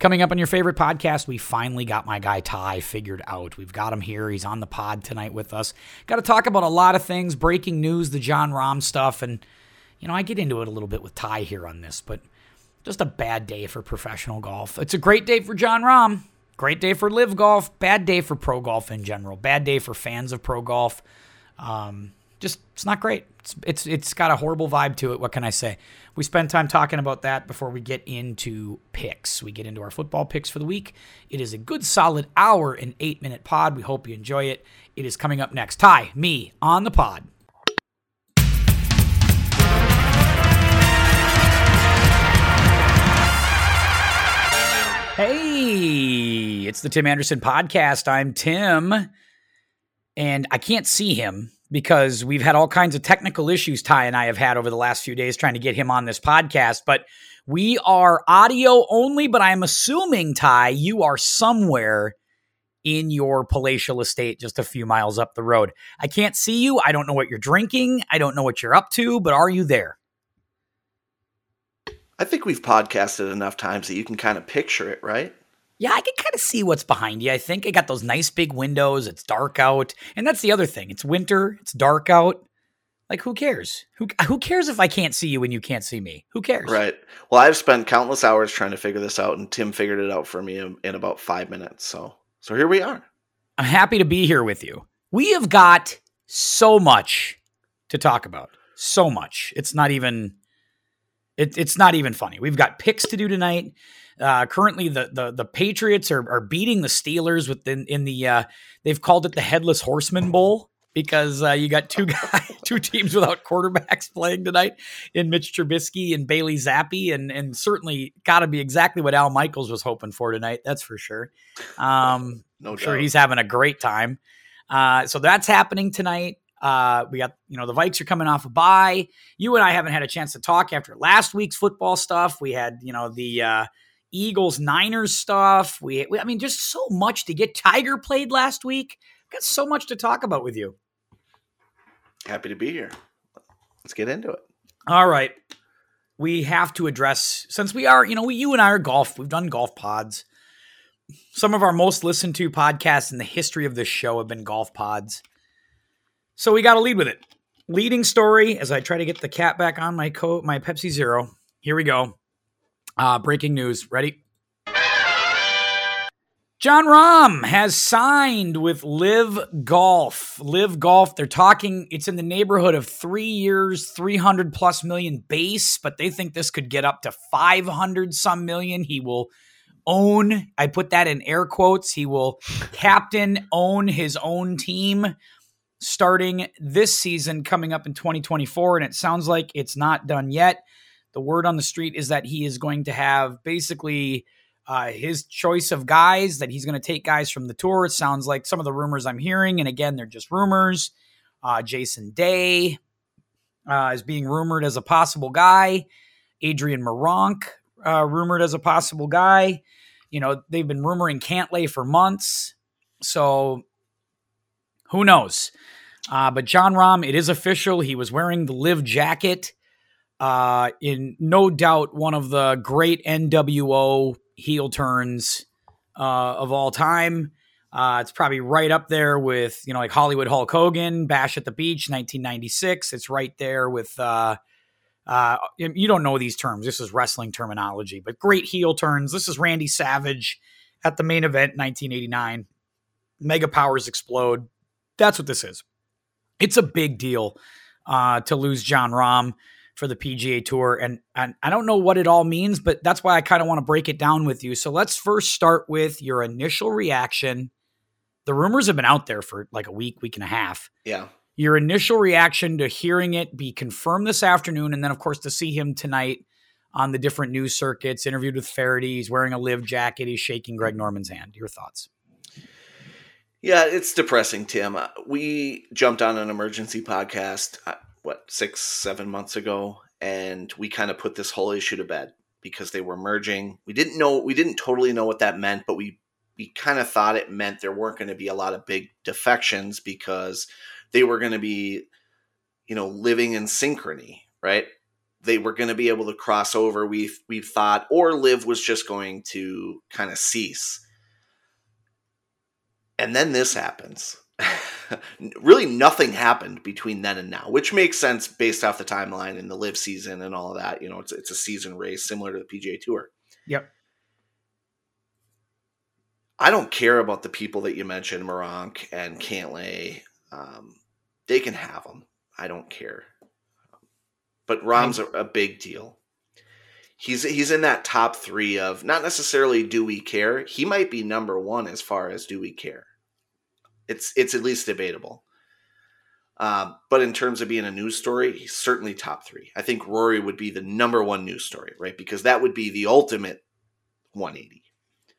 Coming up on your favorite podcast, we finally got my guy Ty figured out. We've got him here. He's on the pod tonight with us. Got to talk about a lot of things, breaking news, the Jon Rahm stuff, and you know I get into it a little bit with Ty here on this, but just a bad day for professional golf. It's a great day for Jon Rahm, great day for LIV Golf, bad day for pro golf in general, bad day for fans of pro golf. Um, just it's not great. It's, it's it's got a horrible vibe to it. What can I say? We spend time talking about that before we get into picks. We get into our football picks for the week. It is a good solid hour and eight minute pod. We hope you enjoy it. It is coming up next. Ty, me on the pod. Hey, it's the Tim Anderson podcast. I'm Tim, and I can't see him because we've had all kinds of technical issues Ty and I have had over the last few days trying to get him on this podcast. But we are audio only, but I'm assuming, Ty, you are somewhere in your palatial estate just a few miles up the road. I can't see you. I don't know what you're drinking. I don't know what you're up to, but are you there? I think we've podcasted enough times that you can kind of picture it, right? Yeah, I can kind of see what's behind you. I think I got those nice big windows. It's dark out. And that's the other thing. It's winter. It's dark out. Like who cares? Who who cares if I can't see you and you can't see me? Who cares? Right. Well, I've spent countless hours trying to figure this out and Tim figured it out for me in, in about 5 minutes. So, so here we are. I'm happy to be here with you. We have got so much to talk about. So much. It's not even it, it's not even funny. We've got picks to do tonight. Uh, currently, the, the the Patriots are, are beating the Steelers within in the uh, they've called it the Headless Horseman Bowl because uh, you got two guys, two teams without quarterbacks playing tonight in Mitch Trubisky and Bailey Zappe, and and certainly got to be exactly what Al Michaels was hoping for tonight. That's for sure. Um, no sure he's having a great time. Uh, so that's happening tonight. Uh, we got, you know, the Vikes are coming off a bye. You and I haven't had a chance to talk after last week's football stuff. We had, you know, the uh, Eagles Niners stuff. We, we, I mean, just so much to get. Tiger played last week. Got so much to talk about with you. Happy to be here. Let's get into it. All right. We have to address since we are, you know, we, you and I are golf. We've done golf pods. Some of our most listened to podcasts in the history of this show have been golf pods. So we got to lead with it. Leading story as I try to get the cat back on my coat, my Pepsi Zero. Here we go. Uh, breaking news. Ready? Jon Rahm has signed with LIV Golf. LIV Golf, they're talking, it's in the neighborhood of three years, 300 plus million base, but they think this could get up to 500 some million. He will own, I put that in air quotes, he will captain, own his own team starting this season coming up in 2024. And it sounds like it's not done yet. The word on the street is that he is going to have basically uh, his choice of guys, that he's going to take guys from the tour. It sounds like some of the rumors I'm hearing, and again, they're just rumors. Uh, Jason Day uh, is being rumored as a possible guy. Adrian Meronk, uh, rumored as a possible guy. You know, they've been rumoring Cantlay for months. So who knows? Uh, but Jon Rahm, it is official. He was wearing the LIV jacket. Uh, in no doubt, one of the great NWO heel turns uh, of all time. Uh, it's probably right up there with, you know, like Hollywood Hulk Hogan, Bash at the Beach, 1996. It's right there with, uh, uh, you don't know these terms. This is wrestling terminology, but great heel turns. This is Randy Savage at the main event, 1989. Mega powers explode. That's what this is. It's a big deal uh, to lose Jon Rahm for the PGA Tour, and and I don't know what it all means, but that's why I kind of want to break it down with you. So let's first start with your initial reaction. The rumors have been out there for like a week, week and a half. Yeah. Your initial reaction to hearing it be confirmed this afternoon, and then of course to see him tonight on the different news circuits, interviewed with Feherty. He's wearing a LIV jacket. He's shaking Greg Norman's hand. Your thoughts? Yeah, it's depressing, Tim. We jumped on an emergency podcast, uh, what, six, seven months ago, and we kind of put this whole issue to bed because they were merging. We didn't know, we didn't totally know what that meant, but we, we kind of thought it meant there weren't going to be a lot of big defections because they were going to be, you know, living in synchrony, right? they were going to be able to cross over. We we thought, or LIV was just going to kind of cease. And then this happens. really, nothing happened between then and now, which makes sense based off the timeline and the LIV season and all of that. You know, it's it's a season race similar to the PGA Tour. Yep. I don't care about the people that you mentioned, Meronk and Cantlay. Um, they can have them. I don't care. But Rahm's a, a big deal. He's he's in that top three of not necessarily do we care. He might be number one as far as do we care. It's it's at least debatable. Um, but in terms of being a news story, he's certainly top three. I think Rory would be the number one news story, right? Because that would be the ultimate 180.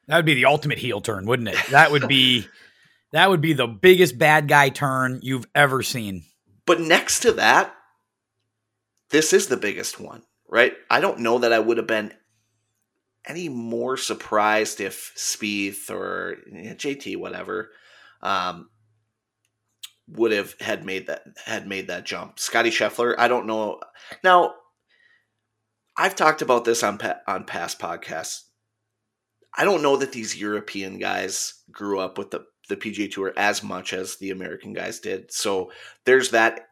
That would be the ultimate heel turn, wouldn't it? That would be that would be the biggest bad guy turn you've ever seen. But next to that, this is the biggest one, right? I don't know that I would have been any more surprised if Spieth or JT, whatever, um, would have had made that had made that jump. Scotty Scheffler, I don't know. Now, I've talked about this on on past podcasts. I don't know that these European guys grew up with the the PGA Tour as much as the American guys did. So there's that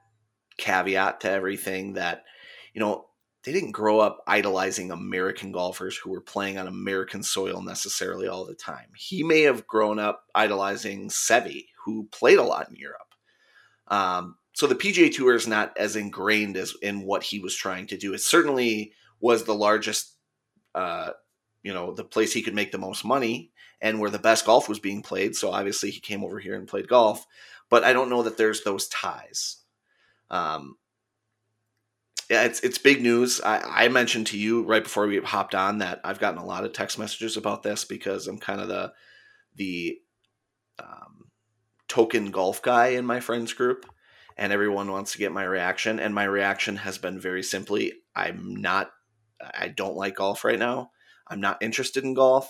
caveat to everything that you know, they didn't grow up idolizing American golfers who were playing on American soil necessarily all the time. He may have grown up idolizing Seve, who played a lot in Europe. Um, so the PGA Tour is not as ingrained as in what he was trying to do. It certainly was the largest, uh, you know, the place he could make the most money and where the best golf was being played. So obviously he came over here and played golf. But I don't know that there's those ties. Um, yeah, it's it's big news. I, I mentioned to you right before we hopped on that I've gotten a lot of text messages about this because I'm kind of the the um, token golf guy in my friends group, and everyone wants to get my reaction. And my reaction has been very simply: I'm not. I don't like golf right now. I'm not interested in golf.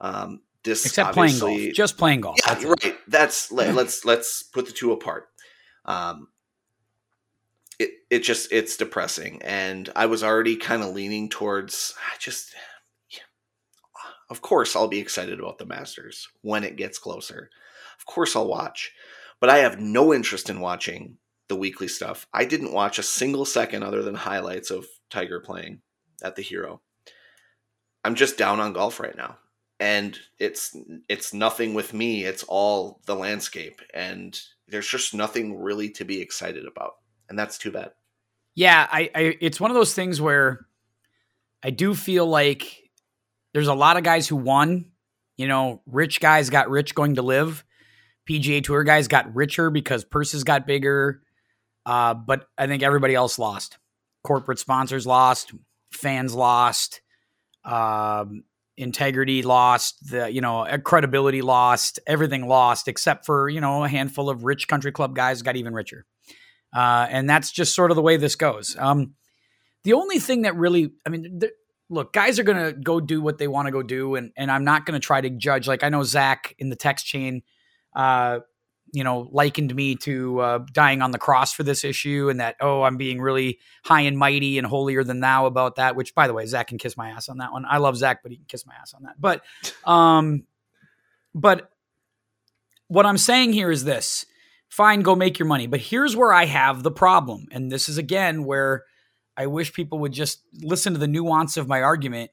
Um, this except playing golf, just playing golf. Yeah, That's right. That's let, let's let's put the two apart. Um, it it just it's depressing. And i was already kind of leaning towards i just of course i'll be excited about the masters when it gets closer. Of course i'll watch but i have no interest in watching the weekly stuff. I didn't watch a single second other than highlights of tiger playing at the hero. I'm just down on golf right now and it's it's nothing with me it's all the landscape and there's just nothing really to be excited about and that's too bad. Yeah, I, I it's one of those things where I do feel like there's a lot of guys who won. You know, rich guys got rich going to LIV. PGA Tour guys got richer because purses got bigger. Uh, but I think everybody else lost. Corporate sponsors lost, fans lost, um, integrity lost, the you know credibility lost, everything lost except for you know a handful of rich country club guys got even richer. Uh, and that's just sort of the way this goes. Um, the only thing that really, I mean, look, guys are going to go do what they want to go do. And, and I'm not going to try to judge. Like, I know Zach in the text chain, uh, you know, likened me to uh, dying on the cross for this issue, and that oh, I'm being really high and mighty and holier than thou about that. Which, by the way, Zach can kiss my ass on that one. I love Zach, but he can kiss my ass on that. But, um, but what I'm saying here is this: fine, go make your money. But here's where I have the problem. And this is again where I wish people would just listen to the nuance of my argument.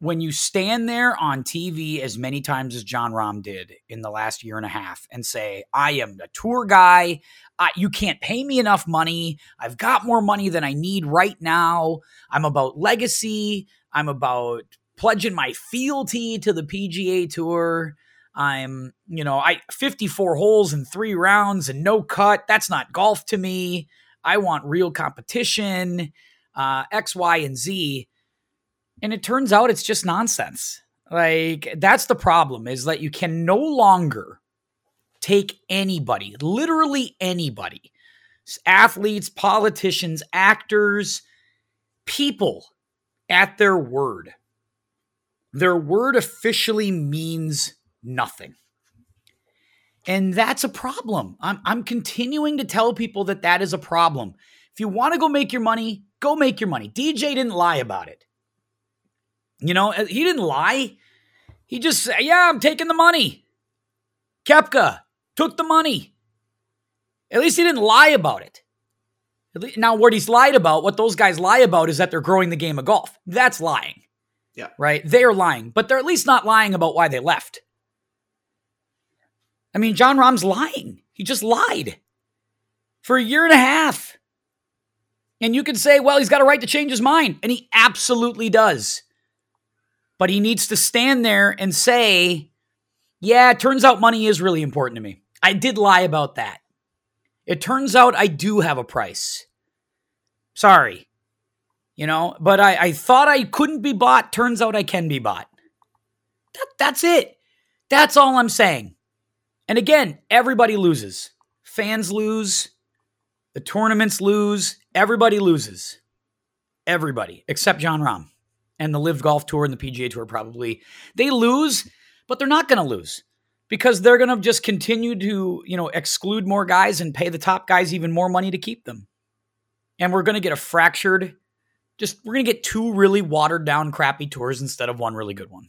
When you stand there on TV as many times as Jon Rahm did in the last year and a half and say, I am a tour guy. I, you can't pay me enough money. I've got more money than I need right now. I'm about legacy. I'm about pledging my fealty to the PGA Tour. I'm, you know, I 54 holes in three rounds and no cut. That's not golf to me. I want real competition, uh, X, Y, and Z. And it turns out it's just nonsense. Like, that's the problem is that you can no longer take anybody, literally anybody, athletes, politicians, actors, people at their word. Their word officially means nothing. And that's a problem. I'm, I'm continuing to tell people that that is a problem. If you want to go make your money, Go make your money. DJ didn't lie about it. You know, uh, he didn't lie. He just said, Yeah, I'm taking the money. Koepka took the money. At least he didn't lie about it. Now, what he's lied about, what those guys lie about, is that they're growing the game of golf. That's lying. Yeah. Right? They are lying, but they're at least not lying about why they left. I mean, Jon Rahm's lying. He just lied for a year and a half. And you can say, well, he's got a right to change his mind. And he absolutely does. But he needs to stand there and say, yeah, it turns out money is really important to me. I did lie about that. It turns out I do have a price. Sorry. You know, but I, I thought I couldn't be bought. Turns out I can be bought. That, that's it. That's all I'm saying. And again, everybody loses. Fans lose. The tournaments lose. Everybody loses. Everybody, except Jon Rahm and the LIV Golf Tour and the PGA Tour probably. They lose, but they're not going to lose because they're going to just continue to, you know, exclude more guys and pay the top guys even more money to keep them. And we're going to get a fractured just we're going to get two really watered down crappy tours instead of one really good one.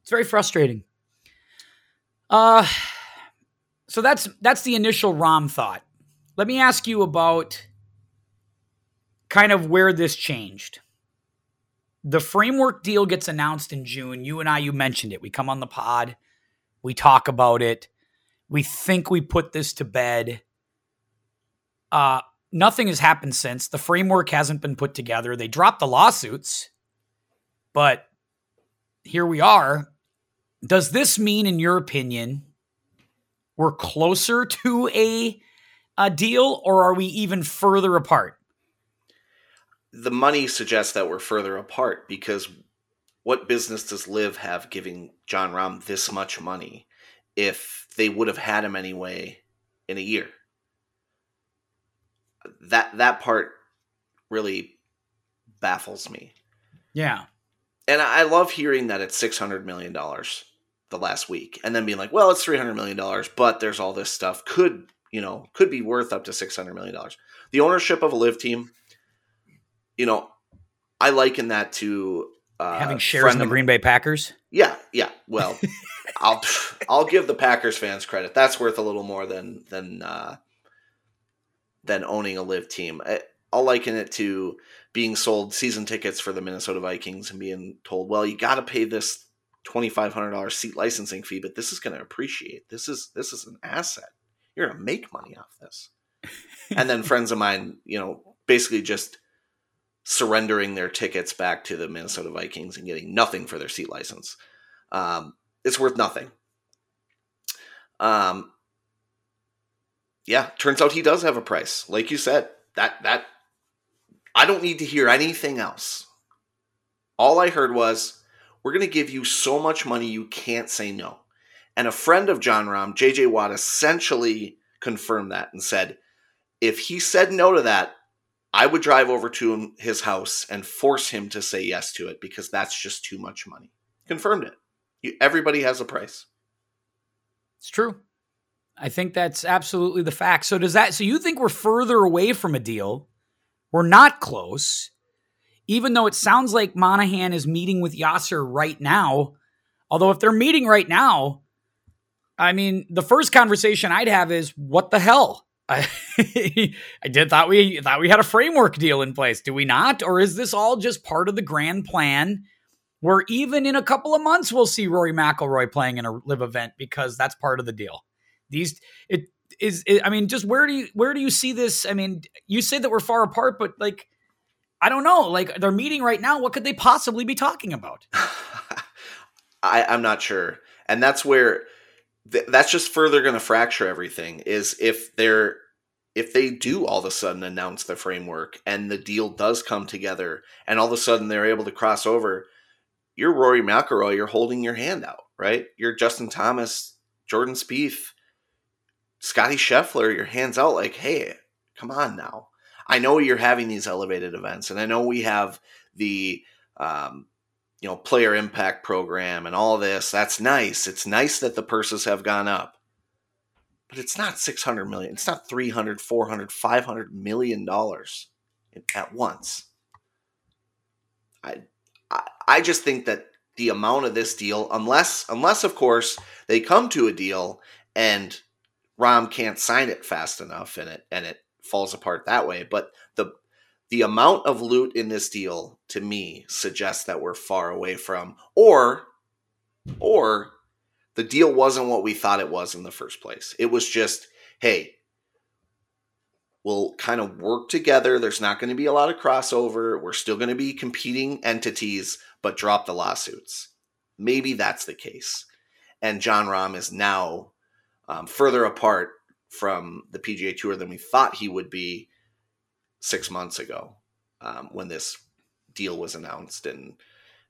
It's very frustrating. Uh so that's that's the initial Rahm thought. Let me ask you about kind of where this changed. The framework deal gets announced in June. You and I, you mentioned it. We come on the pod, we talk about it. We think we put this to bed. Uh, nothing has happened since. The framework hasn't been put together. They dropped the lawsuits, but here we are. Does this mean, in your opinion, we're closer to a, a deal or are we even further apart? the money suggests that we're further apart because what business does LIV have giving Jon Rahm this much money if they would have had him anyway in a year? That that part really baffles me. Yeah. And I love hearing that it's six hundred million dollars the last week, and then being like, "Well, it's three hundred million dollars, but there's all this stuff could you know could be worth up to six hundred million dollars." The ownership of a LIV team you know, I liken that to uh, having shares in the Green Bay Packers. Yeah, yeah. Well, I'll I'll give the Packers fans credit. That's worth a little more than than uh, than owning a LIV team. I, I'll liken it to being sold season tickets for the Minnesota Vikings and being told, "Well, you got to pay this twenty five hundred dollars seat licensing fee, but this is going to appreciate. This is this is an asset. You're going to make money off this." and then friends of mine, you know, basically just surrendering their tickets back to the Minnesota Vikings and getting nothing for their seat license. Um, it's worth nothing. Um, yeah, turns out he does have a price. Like you said, that that I don't need to hear anything else. All I heard was, "We're going to give you so much money you can't say no." And a friend of Jon Rahm, JJ Watt, essentially confirmed that and said, if he said no to that, I would drive over to his house and force him to say yes to it because that's just too much money. Confirmed it. everybody has a price. It's true. I think that's absolutely the fact. So does that so you think we're further away from a deal? We're not close. Even though it sounds like Monahan is meeting with Yasser right now. Although if they're meeting right now, I mean, the first conversation I'd have is what the hell? I, I did thought we thought we had a framework deal in place. Do we not? Or is this all just part of the grand plan? Where even in a couple of months we'll see Rory McIlroy playing in a LIV event because that's part of the deal. These it is. It, I mean, just where do you where do you see this? I mean, you say that we're far apart, but like, I don't know. Like they're meeting right now. What could they possibly be talking about? I, I'm not sure, and that's where th- that's just further going to fracture everything. Is if they're if they do all of a sudden announce the framework and the deal does come together, and all of a sudden they're able to cross over, you're Rory McIlroy. You're holding your hand out, right? You're Justin Thomas, Jordan Spieth, Scotty Scheffler. Your hands out, like, hey, come on now. I know you're having these elevated events, and I know we have the um, you know, player impact program and all this. That's nice. It's nice that the purses have gone up. But it's not 600 million. It's not 300, 400, 500 million dollars at once. I, I, I just think that the amount of this deal, unless, unless of course they come to a deal and Rahm can't sign it fast enough and it and it falls apart that way. But the the amount of loot in this deal to me suggests that we're far away from or or the deal wasn't what we thought it was in the first place. It was just, hey, we'll kind of work together. There's not going to be a lot of crossover. We're still going to be competing entities, but drop the lawsuits. Maybe that's the case. And Jon Rahm is now um, further apart from the PGA Tour than we thought he would be six months ago um, when this deal was announced. And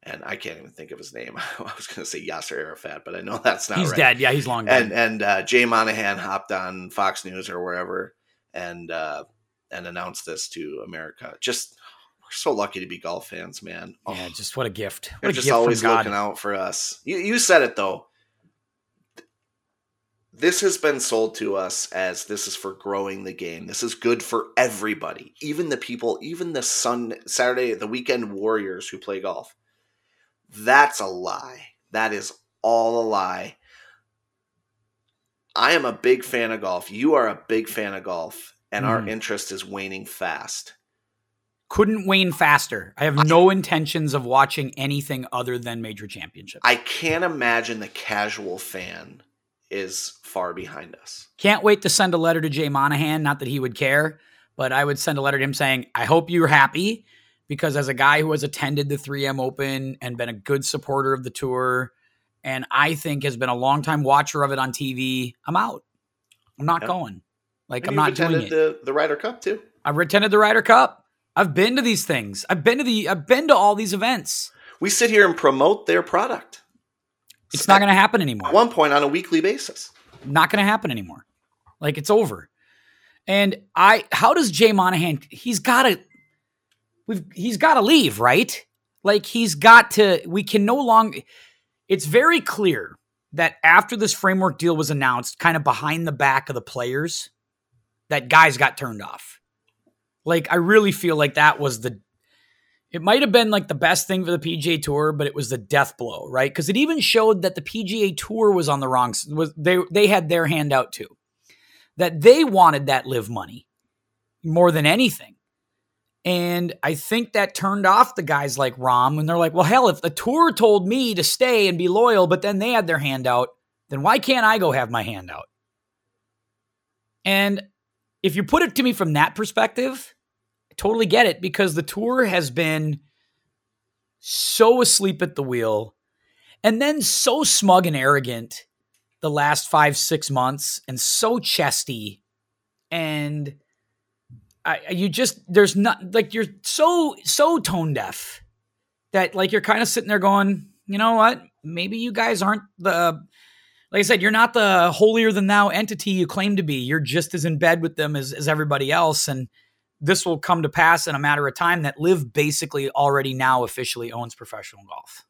and I can't even think of his name. I was going to say Yasser Arafat, but I know that's not he's right. dead. Yeah, he's long dead. And and uh, Jay Monahan hopped on Fox News or wherever and uh, and announced this to America. Just we're so lucky to be golf fans, man. Oh, yeah, just what a gift. What a just gift always looking out for us. You you said it though. This has been sold to us as this is for growing the game. This is good for everybody, even the people, even the Sun Saturday, the weekend warriors who play golf. That's a lie. That is all a lie. I am a big fan of golf. You are a big fan of golf, and our Mhm. interest is waning fast. Couldn't wane faster. I have no intentions of watching anything other than major championships. I can't imagine the casual fan is far behind us. Can't wait to send a letter to Jay Monahan. Not that he would care, but I would send a letter to him saying, I hope you're happy because as a guy who has attended the 3M Open and been a good supporter of the tour, and I think has been a longtime watcher of it on TV, I'm out. I'm not Yep. going. Like, And I'm not doing it. the, the Ryder Cup too. I've attended the Ryder Cup. I've been to these things. I've been to the I've been to all these events. We sit here and promote their product. It's not going to happen anymore. At one point on a weekly basis. not going to happen anymore. Like it's over. And I, how does Jay Monahan? He's got to, we've, he's got to leave, right? Like he's got to. We can no longer. It's very clear that after this framework deal was announced, kind of behind the back of the players, that guys got turned off. Like I really feel like that was the. It might have been like the best thing for the PGA Tour, but it was the death blow, right? Because it even showed that the PGA Tour was on the wrong. Was they they had their hand out too, that they wanted that LIV money more than anything, and I think that turned off the guys like Rahm, and they're like, well, hell, if the tour told me to stay and be loyal, but then they had their hand out, then why can't I go have my hand out? And if you put it to me from that perspective, totally get it because the tour has been so asleep at the wheel and then so smug and arrogant the last five, six months and so chesty. And I, you just, there's not like you're so, so tone deaf that like you're kind of sitting there going, you know what? Maybe you guys aren't the, like I said, you're not the holier than thou entity you claim to be. You're just as in bed with them as, as everybody else. And this will come to pass in a matter of time that LIV basically already now officially owns professional golf.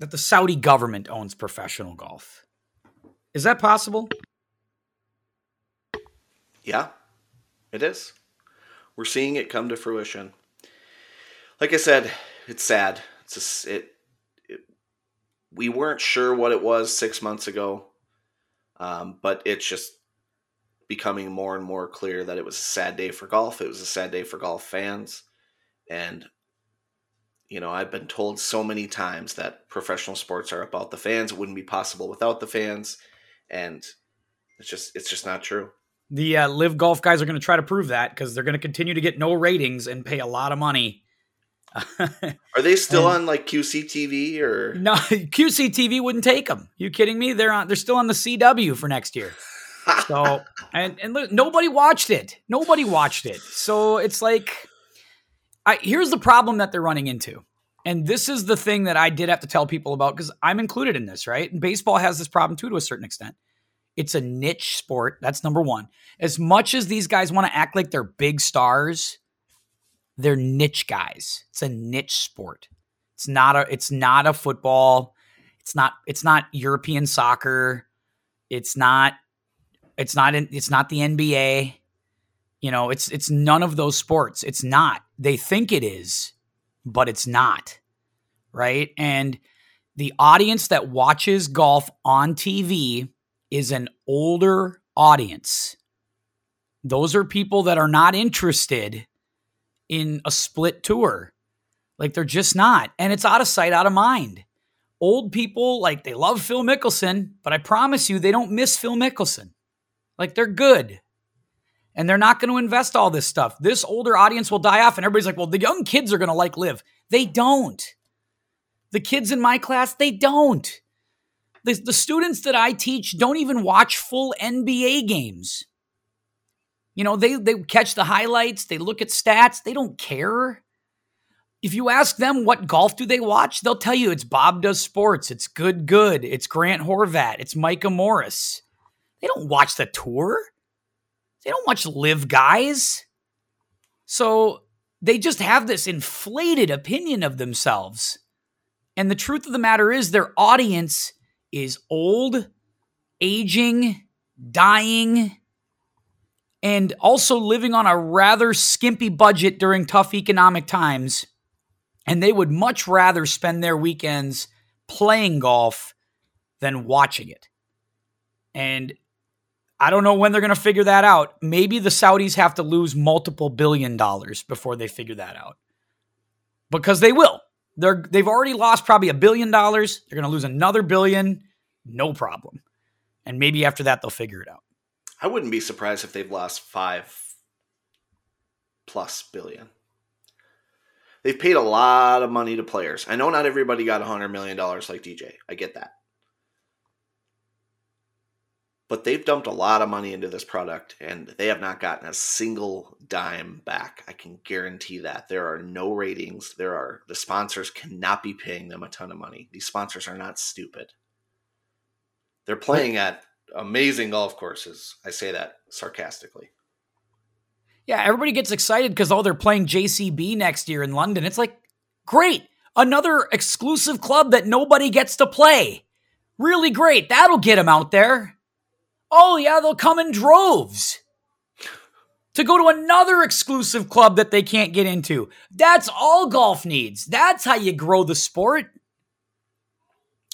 That the Saudi government owns professional golf. Is that possible? Yeah, it is. We're seeing it come to fruition. Like I said, it's sad. It's just, it, it. We weren't sure what it was six months ago, um, but it's just becoming more and more clear that it was a sad day for golf. It was a sad day for golf fans, and you know I've been told so many times that professional sports are about the fans. It wouldn't be possible without the fans, and it's just it's just not true. The uh, LIV Golf guys are going to try to prove that because they're going to continue to get no ratings and pay a lot of money. Are they still And- on like QCTV or? no, QCTV wouldn't take them. You kidding me? They're on. They're still on the CW for next year. So and and look, nobody watched it. Nobody watched it. So it's like, I here's the problem that they're running into, and this is the thing that I did have to tell people about because I'm included in this, right? And baseball has this problem too to a certain extent. It's a niche sport. That's number one. As much as these guys want to act like they're big stars, they're niche guys. It's a niche sport. It's not a. It's not a football. It's not. It's not European soccer. It's not. It's not. In, it's not the NBA. You know, it's it's none of those sports. It's not. They think it is, but it's not. Right? And the audience that watches golf on TV is an older audience. Those are people that are not interested in a split tour. Like they're just not. And it's out of sight, out of mind. Old people, like they love Phil Mickelson, but I promise you, they don't miss Phil Mickelson. Like they're good. And they're not going to invest all this stuff. This older audience will die off. And everybody's like, well, the young kids are going to like LIV. They don't. The kids in my class, they don't. The, the students that I teach don't even watch full NBA games. You know, they, they catch the highlights, they look at stats, they don't care. If you ask them what golf do they watch, they'll tell you it's Bob Does Sports, it's Good Good, it's Grant Horvat, it's Micah Morris. They don't watch the tour. They don't watch LIV guys. So they just have this inflated opinion of themselves. And the truth of the matter is, their audience is old, aging, dying, and also living on a rather skimpy budget during tough economic times. And they would much rather spend their weekends playing golf than watching it. And I don't know when they're going to figure that out. Maybe the Saudis have to lose multiple billion dollars before they figure that out. Because they will. They're they've already lost probably a billion dollars. They're going to lose another billion, no problem. And maybe after that they'll figure it out. I wouldn't be surprised if they've lost 5 plus billion. They've paid a lot of money to players. I know not everybody got a 100 million dollars like DJ. I get that but they've dumped a lot of money into this product and they have not gotten a single dime back. I can guarantee that. There are no ratings. There are the sponsors cannot be paying them a ton of money. These sponsors are not stupid. They're playing at amazing golf courses. I say that sarcastically. Yeah, everybody gets excited because oh, they're playing JCB next year in London. It's like, great, another exclusive club that nobody gets to play. Really great. That'll get them out there. Oh, yeah, they'll come in droves to go to another exclusive club that they can't get into. That's all golf needs. That's how you grow the sport.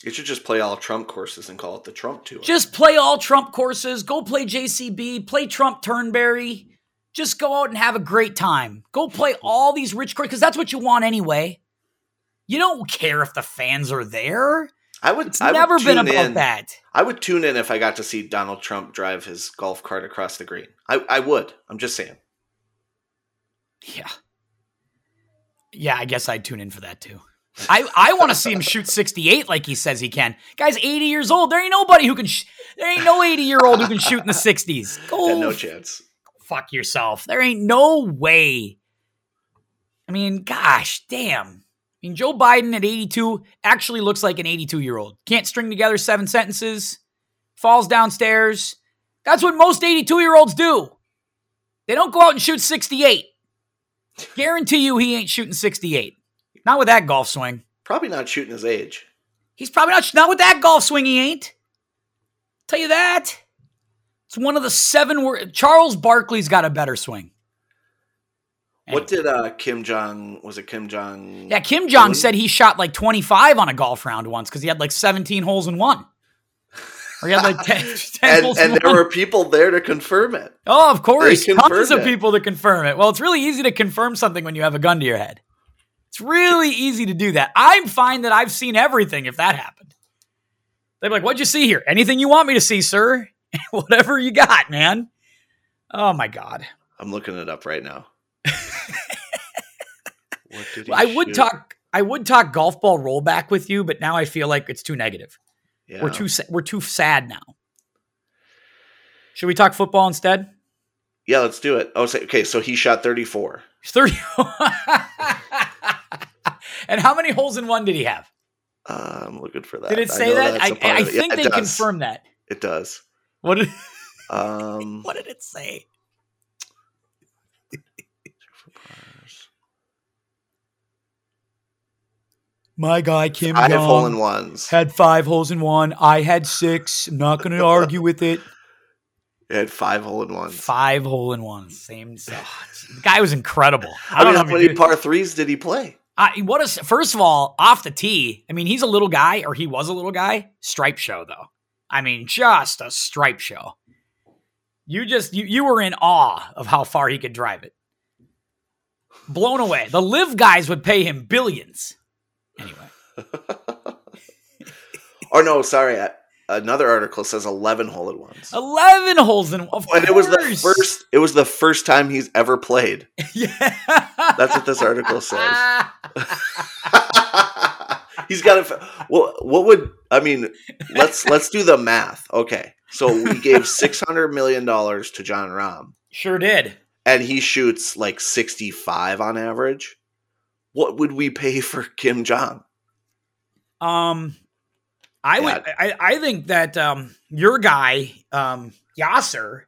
You should just play all Trump courses and call it the Trump Tour. Just play all Trump courses. Go play JCB. Play Trump Turnberry. Just go out and have a great time. Go play all these rich courses because that's what you want anyway. You don't care if the fans are there. I would. It's I never would been tune about in. that. I would tune in if I got to see Donald Trump drive his golf cart across the green. I, I would. I'm just saying. Yeah. Yeah, I guess I'd tune in for that too. I, I want to see him shoot 68 like he says he can. Guy's 80 years old. There ain't nobody who can. Sh- there ain't no 80 year old who can shoot in the 60s. Go Yeah, no chance. fuck yourself. There ain't no way. I mean, gosh, damn. I mean, Joe Biden at 82 actually looks like an 82 year old. Can't string together seven sentences, falls downstairs. That's what most 82 year olds do. They don't go out and shoot 68. Guarantee you he ain't shooting 68. Not with that golf swing. Probably not shooting his age. He's probably not, not with that golf swing, he ain't. Tell you that. It's one of the seven. Wor- Charles Barkley's got a better swing. What did uh, Kim Jong? Was it Kim Jong? Yeah, Kim Jong said he shot like 25 on a golf round once because he had like 17 holes in one. Or he had like 10, 10 And, holes in there one. were people there to confirm it. oh, of course. Tons of it. people to confirm it. Well, it's really easy to confirm something when you have a gun to your head. It's really easy to do that. I'm fine that I've seen everything if that happened. They'd be like, what'd you see here? Anything you want me to see, sir? Whatever you got, man. Oh my God. I'm looking it up right now. What did he I would shoot? talk I would talk golf ball rollback with you, but now I feel like it's too negative. Yeah. We're too we're too sad now. Should we talk football instead? Yeah, let's do it. Oh, so, okay. So he shot 34. 30 And how many holes in one did he have? Uh, I'm looking for that. Did it say know that? I, I it. Yeah, think they does. confirmed that. It does. What did Um, what did it say? My guy Kim five Jong hole in ones. had five holes in one. I had six. I'm not going to argue with it. It had five hole in ones. Five hole in ones. Same. Oh, the guy was incredible. I, I don't mean, know how many par threes did he play? I, what is first of all off the tee? I mean, he's a little guy, or he was a little guy. Stripe show though. I mean, just a stripe show. You just you you were in awe of how far he could drive it. Blown away. The LIV guys would pay him billions. Anyway. or oh, no, sorry. Another article says eleven hole in ones. Eleven holes in one. And it was the first. It was the first time he's ever played. yeah, that's what this article says. he's got a Well, what would I mean? Let's let's do the math. Okay, so we gave six hundred million dollars to Jon Rahm. Sure did. And he shoots like sixty five on average. What would we pay for Kim Jong? Um, I would. I, I think that um, your guy um, Yasser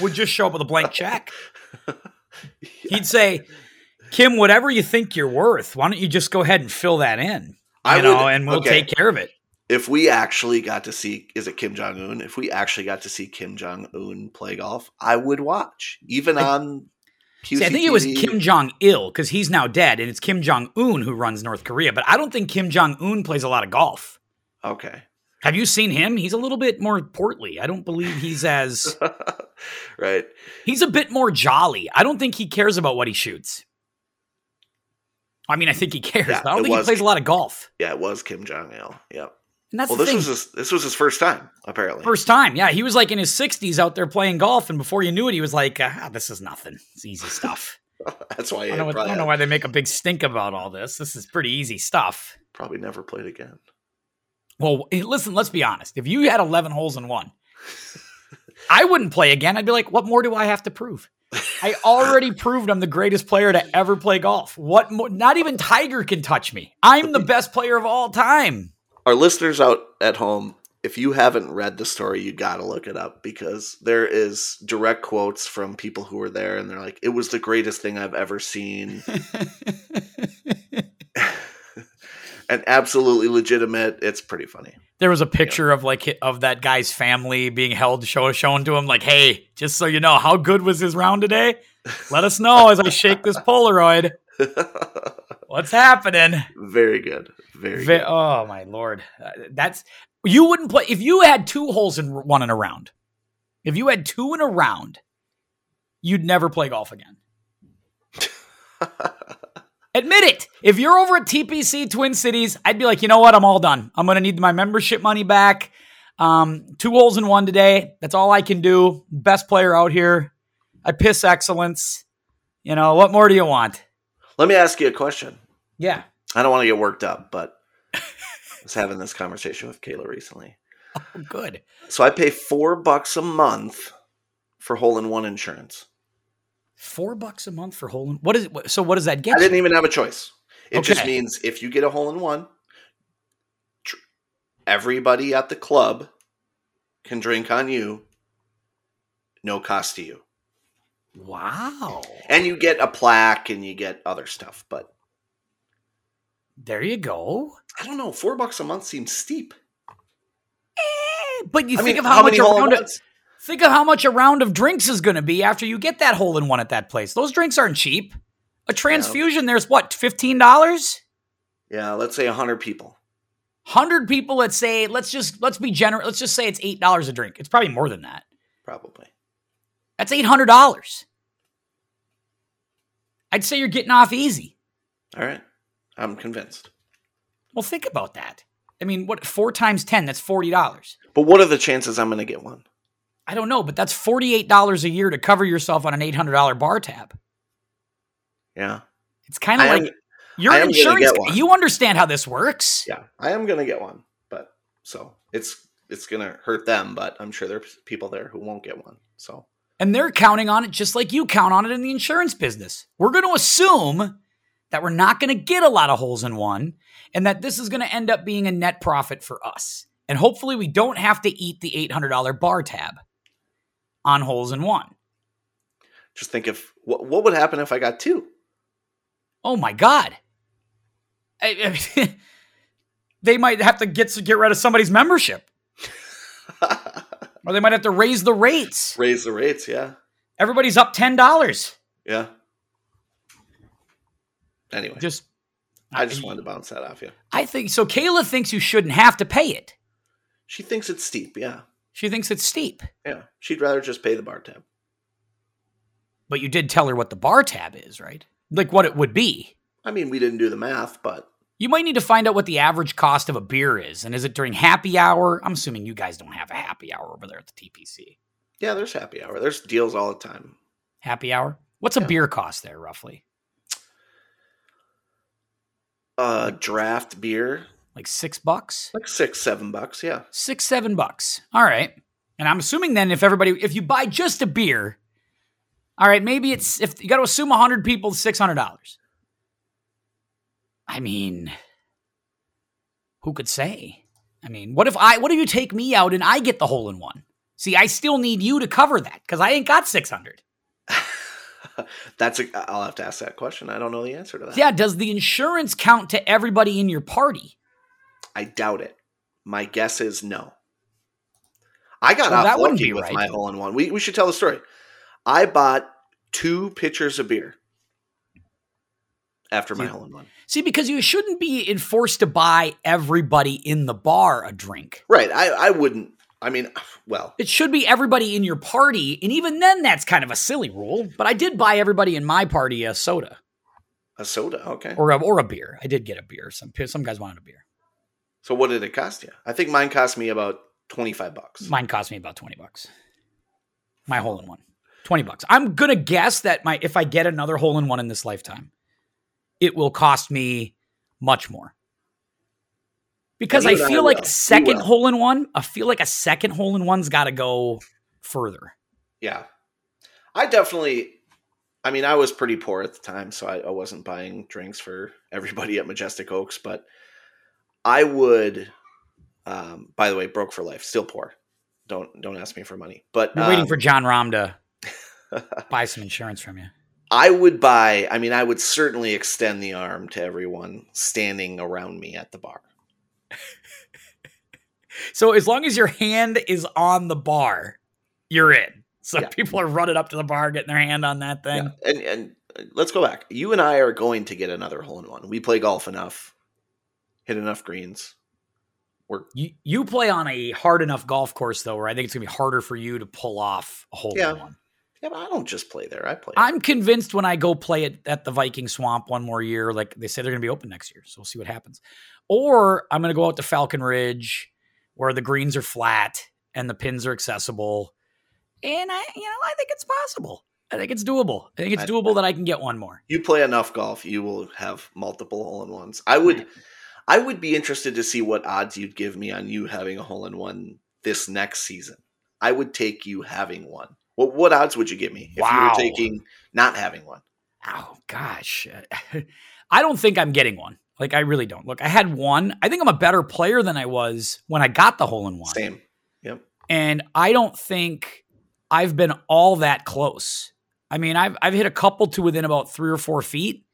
would just show up with a blank check. yeah. He'd say, "Kim, whatever you think you're worth, why don't you just go ahead and fill that in? You I know, would, and we'll okay. take care of it." If we actually got to see, is it Kim Jong Un? If we actually got to see Kim Jong Un play golf, I would watch, even I, on. See, I think it was Kim Jong Il because he's now dead, and it's Kim Jong Un who runs North Korea. But I don't think Kim Jong Un plays a lot of golf. Okay. Have you seen him? He's a little bit more portly. I don't believe he's as right. He's a bit more jolly. I don't think he cares about what he shoots. I mean, I think he cares. Yeah, I don't think he plays a lot of golf. Yeah, it was Kim Jong Il. Yep. And that's well, this thing. was his, this was his first time apparently. First time, yeah. He was like in his sixties out there playing golf, and before you knew it, he was like, ah, "This is nothing. It's easy stuff." that's why I don't, know, I don't know why they make a big stink about all this. This is pretty easy stuff. Probably never played again. Well, listen, let's be honest. If you had 11 holes in one, I wouldn't play again. I'd be like, what more do I have to prove? I already proved I'm the greatest player to ever play golf. What more? Not even Tiger can touch me. I'm the best player of all time. Our listeners out at home, if you haven't read the story, you got to look it up because there is direct quotes from people who were there and they're like, it was the greatest thing I've ever seen. and absolutely legitimate. It's pretty funny. There was a picture yeah. of like of that guy's family being held show shown to him like, "Hey, just so you know, how good was his round today? Let us know as I shake this Polaroid. What's happening?" Very good. Very Ve- good. Oh my lord. Uh, that's you wouldn't play if you had two holes in one in a round. If you had two in a round, you'd never play golf again. Admit it. If you're over at TPC Twin Cities, I'd be like, you know what? I'm all done. I'm going to need my membership money back. Um, two holes in one today. That's all I can do. Best player out here. I piss excellence. You know, what more do you want? Let me ask you a question. Yeah. I don't want to get worked up, but I was having this conversation with Kayla recently. Oh, good. So I pay four bucks a month for hole in one insurance. Four bucks a month for hole in. What is it? So what does that get? I didn't even have a choice. It okay. just means if you get a hole in one, tr- everybody at the club can drink on you, no cost to you. Wow. And you get a plaque and you get other stuff, but there you go. I don't know. Four bucks a month seems steep. Eh, but you I think mean, of how, how much around it. Think of how much a round of drinks is going to be after you get that hole in one at that place. Those drinks aren't cheap. A transfusion, yeah. there's what, $15? Yeah, let's say 100 people. 100 people, let's say, let's just, let's be generous. Let's just say it's $8 a drink. It's probably more than that. Probably. That's $800. I'd say you're getting off easy. All right. I'm convinced. Well, think about that. I mean, what, four times 10, that's $40. But what are the chances I'm going to get one? I don't know, but that's $48 a year to cover yourself on an $800 bar tab. Yeah. It's kind of like am, you're an insurance. You understand how this works. Yeah. I am going to get one, but so it's it's going to hurt them, but I'm sure there's people there who won't get one. So and they're counting on it just like you count on it in the insurance business. We're going to assume that we're not going to get a lot of holes in one and that this is going to end up being a net profit for us. And hopefully we don't have to eat the $800 bar tab on holes in one. Just think if what, what would happen if I got two? Oh my god! I, I, they might have to get get rid of somebody's membership. Or they might have to raise the rates. Raise the rates, yeah. Everybody's up ten dollars. Yeah. Anyway, Just I just wanted to bounce that off you. I think so. Kayla thinks you shouldn't have to pay it. She thinks it's steep, yeah. She thinks it's steep. Yeah. She'd rather just pay the bar tab. But you did tell her what the bar tab is, right? Like what it would be. I mean, we didn't do the math, but You might need to find out what the average cost of a beer is. And is it during happy hour? I'm assuming you guys don't have a happy hour over there at the TPC. yeah, there's happy hour. There's deals all the time. Happy hour? What's a beer cost there roughly? Uh draft beer, Like six bucks? like six, seven bucks, yeah. Six, seven bucks. All right. And I'm assuming then if everybody, if you buy just a beer, all right, maybe it's, if you got to assume 100 people, $600. I mean, who could say? I mean, what if I, what if you take me out and I get the hole in one? See, I still need you to cover that because I ain't got 600. That's a I'll have to ask that question. I don't know the answer to that. Yeah. Does the insurance count to everybody in your party? I doubt it. My guess is no. I got Well, off that lucky with right. my hole in one. We we should tell the story. I bought two pitchers of beer after my hole in one. See, because you shouldn't be enforced to buy everybody in the bar a drink. Right. I I wouldn't. I mean, well, It should be everybody in your party, and even then, that's kind of a silly rule. But I did buy everybody in my party a soda a soda. Okay. or a, or a beer. I did get a beer. Some some guys wanted a beer. So what did it cost you? I think mine cost me about twenty five bucks. Mine cost me about twenty bucks. My hole in one, twenty bucks. I'm gonna guess that my if I get another hole in one in this lifetime, it will cost me much more. Because I and I feel like a second hole in one, I feel like a second hole in one's got to go further. Yeah. I definitely. I mean, I was pretty poor at the time, so I, I wasn't buying drinks for everybody at Majestic Oaks, but I would. Um, by the way, broke for life, still poor. Don't don't ask me for money, but waiting um, for Jon Rahm to buy some insurance from you. I would buy. I mean, I would certainly extend the arm to everyone standing around me at the bar. So as long as your hand is on the bar, you're in. So Yeah. people are running up to the bar, getting their hand on that thing. Yeah. And and uh, let's go back. You and I are going to get another hole in one. We play golf enough, hit enough greens. We're You you play on a hard enough golf course though, where I think it's gonna be harder for you to pull off a hole Yeah. in one. Yeah, but I don't just play there. I play. I'm convinced when I go play it at the Viking Swamp one more year, like they say they're gonna be open next year, so we'll see what happens. Or I'm gonna go out to Falcon Ridge, where the greens are flat and the pins are accessible, and I, you know, I think it's possible. I think it's doable. I think it's I- doable that I can get one more. you play enough golf, you will have multiple hole in ones. I would, I would be interested to see what odds you'd give me on you having a hole in one this next season. I would take you having one. What what odds would you give me if you were taking not having one? Oh gosh, I don't think I'm getting one. Like I really don't. Look, I had one. I think I'm a better player than I was when I got the hole in one. Same. Yep. And I don't think I've been all that close. I mean, I've I've hit a couple to within about three or four feet,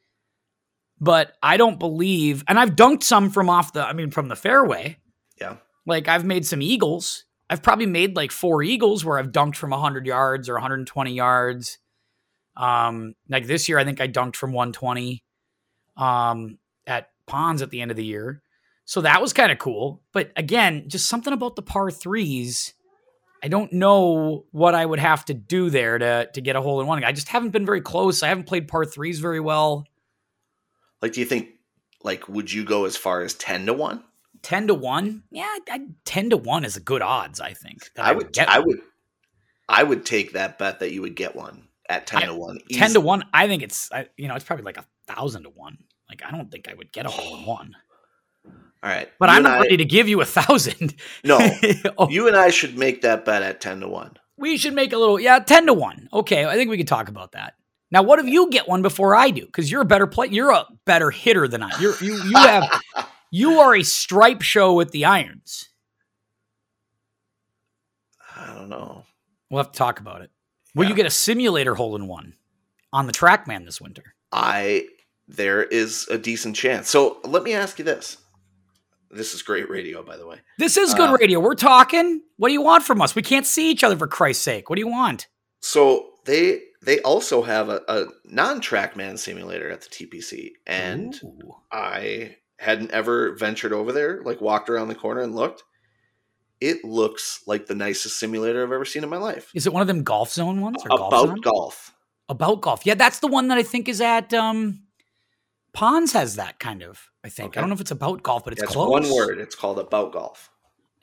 but I don't believe. And I've dunked some from off the. I mean, from the fairway. Yeah. Like I've made some eagles. I've probably made like four eagles where I've dunked from 100 yards or 120 yards. Um, like this year, I think I dunked from 120 um, at ponds at the end of the year. So that was kind of cool. But again, just something about the par threes. I don't know what I would have to do there to to get a hole in one. I just haven't been very close. I haven't played par threes very well. Like, do you think, like, would you go as far as ten to one? 10 to 1? Yeah, I, I, 10 to 1 is a good odds, I think. that I would, get I one. would, I would take that bet that you would get one at ten I- to one. 10 to 1 i think it's I, you know it's probably like a thousand to 1 like i don't think i would get a hole in one All right, but You i'm not I- ready to give you a thousand No, Oh, you and I should make that bet at ten to one. we should make a little yeah 10 to 1 okay i think we could talk about that now what if you get one before i do because you're a better play you're a better hitter than i you're you you have you are a stripe show with the irons I don't know. we'll have to talk about it will you get a simulator hole in one on the trackman this winter I there is a decent chance. So let me ask you this: This is great radio, by the way. This is good Uh, radio. We're talking. What do you want from us? We can't see each other for Christ's sake. What do you want? So they they also have a, a non-trackman simulator at the TPC, and Ooh. I hadn't ever ventured over there, like walked around the corner and looked. It looks like the nicest simulator I've ever seen in my life. is it one of them Golfzon ones or golf About zone? golf. About golf. Yeah, that's the one that I think is at um Ponds has that kind of. I think. Okay. I don't know if it's about golf, but it's That's close. one word. It's called About Golf.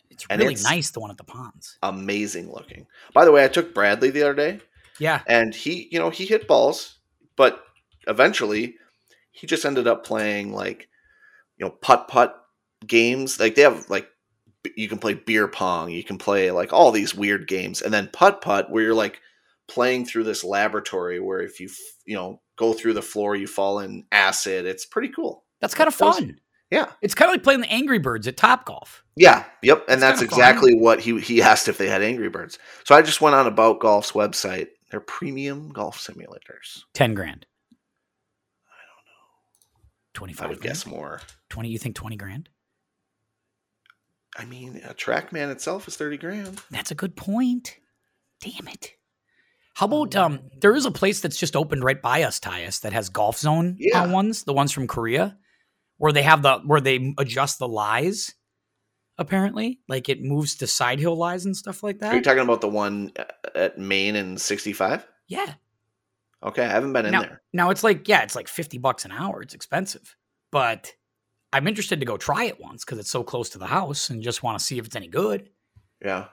It's really it's- nice. The one at the Ponds. Amazing looking. By the way, I took Bradley the other day, Yeah. and he, you know, he hit balls, but eventually he just ended up playing like, you know, putt putt games. Like they have like you can play beer pong, you can play like all these weird games, and then putt putt where you're like playing through this laboratory where if you f- you know go through the floor you fall in acid. It's pretty cool. That's kind of fun. Yeah. It's kind of like playing the Angry Birds at Top Golf. Yeah, yep, and That's that's kinda fun. exactly what he he asked if they had Angry Birds. So I just went on About Golf's website. They're premium golf simulators. 10 grand. I don't know. 25 I would grand? guess more. 20 you think 20 grand? I mean, a TrackMan itself is thirty grand. That's a good point. Damn it. How about um there is a place that's just opened right by us, Tyus, that has Golfzon Yeah. ones, the ones from Korea, where they have the where they adjust the lies, apparently. Like it moves to side hill lies and stuff like that. Are you talking about the one uh, at Maine and sixty five? yeah. Okay, I haven't been in Now, there. now it's like, yeah, it's like 50 bucks an hour. It's expensive. But I'm interested to go try it once because it's so close to the house and just want to see if it's any good. Yeah.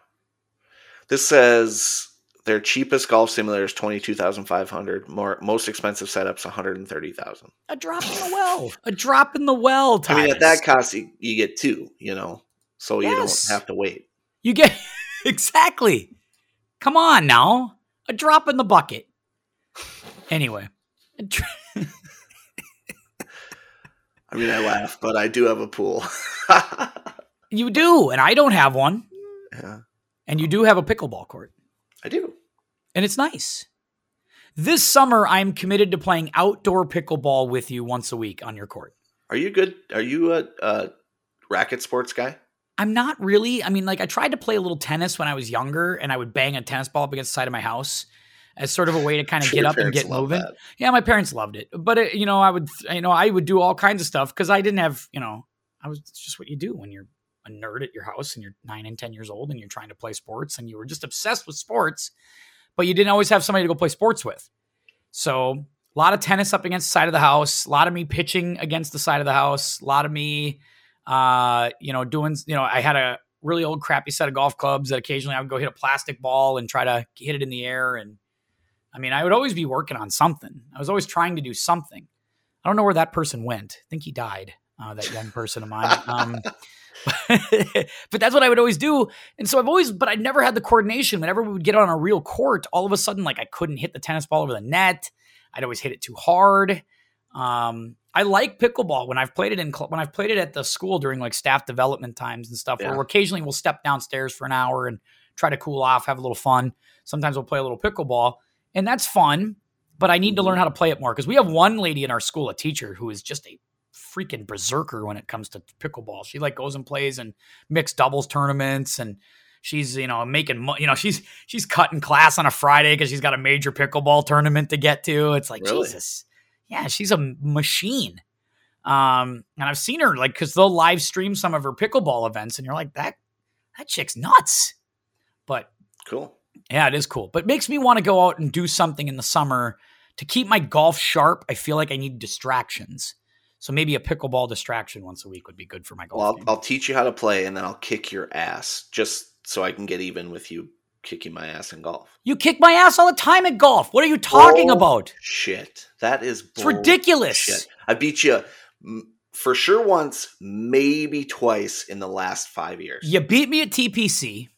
This says their cheapest golf simulator is twenty two thousand five hundred. More most expensive setups one hundred and thirty thousand. A drop in the well. A drop in the well, Tyus. I mean, at that cost, you, you get two. You know, so you don't have to wait. You get exactly. Come on now. A drop in the bucket. Anyway. I mean, I laugh, but I do have a pool. You do, and I don't have one. yeah, And you do have a pickleball court. I do. And it's nice. This summer, I'm committed to playing outdoor pickleball with you once a week on your court. Are you good? Are you a, a racket sports guy? I'm not really. I mean, like, I tried to play a little tennis when I was younger, and I would bang a tennis ball up against the side of my house as sort of a way to kind of Sure get up and get love moving. that. Yeah, my parents loved it, but it, you know, I would, you know, I would do all kinds of stuff because I didn't have, you know, I was it's just what you do when you're a nerd at your house and you're nine and ten years old and you're trying to play sports and you were just obsessed with sports, but you didn't always have somebody to go play sports with. So a lot of tennis up against the side of the house, a lot of me pitching against the side of the house, a lot of me, uh, you know, doing, you know, I had a really old crappy set of golf clubs that occasionally I would go hit a plastic ball and try to hit it in the air and I mean, I would always be working on something. I was always trying to do something. I don't know where that person went. I think he died, uh, that young person of mine. Um, but that's what I would always do. And so I've always, but I never had the coordination. Whenever we would get on a real court, all of a sudden, like I couldn't hit the tennis ball over the net. I'd always hit it too hard. Um, I like pickleball when I've played it in cl- when I've played it at the school during like staff development times and stuff. Yeah. Where occasionally we'll step downstairs for an hour and try to cool off, have a little fun. Sometimes we'll play a little pickleball, and that's fun. But I need to learn how to play it more because we have one lady in our school, a teacher, who is just a freaking berserker when it comes to pickleball. She like goes and plays in mixed doubles tournaments and she's you know making you know she's she's cutting class on a Friday because she's got a major pickleball tournament to get to. It's like Really? Jesus, yeah, she's a machine. Um, and I've seen her like because they'll live stream some of her pickleball events, and you're like that that chick's nuts. But Cool. Yeah, it is cool. But it makes me want to go out and do something in the summer to keep my golf sharp. I feel like I need distractions. So maybe a pickleball distraction once a week would be good for my golf. Well, I'll. I'll teach you how to play, and then I'll kick your ass just so I can get even with you kicking my ass in golf. you kick my ass all the time at golf. What are you talking Oh, about? Shit, that is It's ridiculous. Shit, I beat you mm, for sure once, maybe twice in the last five years. You beat me at TPC.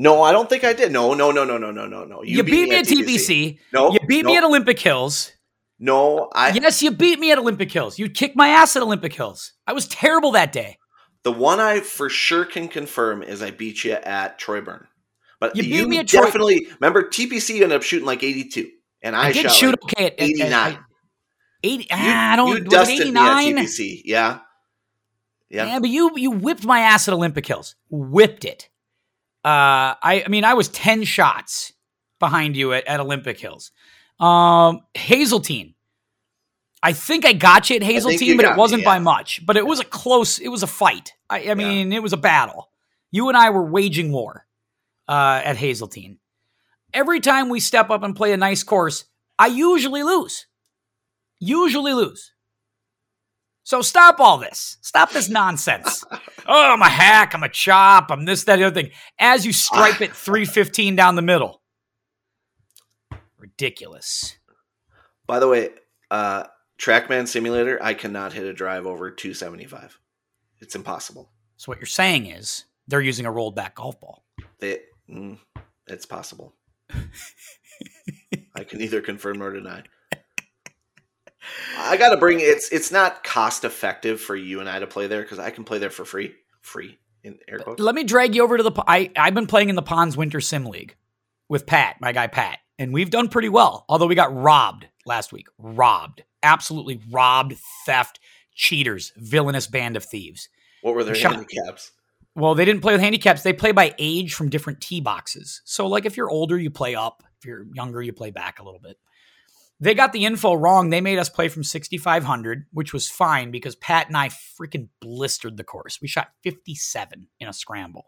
No, I don't think I did. No, no, no, no, no, no, no, no. You, beat, me at TPC. No, You beat no, me at Olympic Hills. No, I. yes, you beat me at Olympic Hills. You kicked my ass at Olympic Hills. I was terrible that day. The one I for sure can confirm is I beat you at Troy Burne. But You you, beat me at Troy- definitely remember TPC ended up shooting like 82, and I, I, did shot shoot like okay at, at- at- 89. 80. You, ah, I don't. you dusted me at 89? TPC, yeah. Yeah. Yeah, but you you whipped my ass at Olympic Hills. Whipped it. Uh, I I mean, I was ten shots behind you at, at Olympic Hills. Um, Hazeltine. I think I got you at Hazeltine, you but it wasn't by yeah. much. But it was a close. It was a fight. I, I mean, it was a battle. You and I were waging war uh, at Hazeltine. Every time we step up and play a nice course, I usually lose. Usually lose. So stop all this. Stop this nonsense. oh, I'm a hack. I'm a chop. I'm this, that, the other thing. As you stripe it 315 down the middle. Ridiculous. By the way, uh, TrackMan Simulator, I cannot hit a drive over 275. It's impossible. So what you're saying is they're using a rolled back golf ball. It, mm, it's possible. I can neither confirm nor deny. I got to bring it's it's not cost effective for you and I to play there because I can play there for free, free in air quotes. Let me drag you over to the. I I've been playing in the Ponds Winter Sim League with Pat, my guy Pat, and we've done pretty well. Although we got robbed last week, robbed, absolutely robbed, theft, cheaters, villainous band of thieves. What were their Shut- handicaps? Well, they didn't play with handicaps. They play by age from different tee boxes. So, like, if you're older, you play up. If you're younger, you play back a little bit. They got the info wrong. They made us play from 6,500, which was fine because Pat and I freaking blistered the course. We shot 57 in a scramble.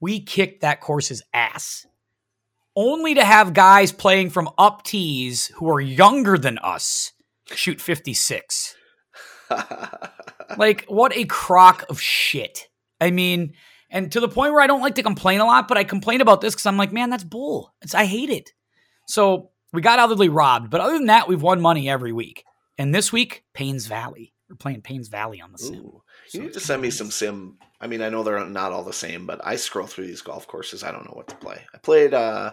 We kicked that course's ass. Only to have guys playing from up tees who are younger than us shoot 56. Like, what a crock of shit. I mean, and to the point where I don't like to complain a lot, but I complain about this because I'm like, man, that's bull. It's, I hate it. So we got utterly robbed. But other than that, we've won money every week. And this week, Paynes Valley. We're playing Paynes Valley on the sim. Ooh, So you need to send me some sim. I mean, I know they're not all the same, but I scroll through these golf courses. I don't know what to play. I played uh,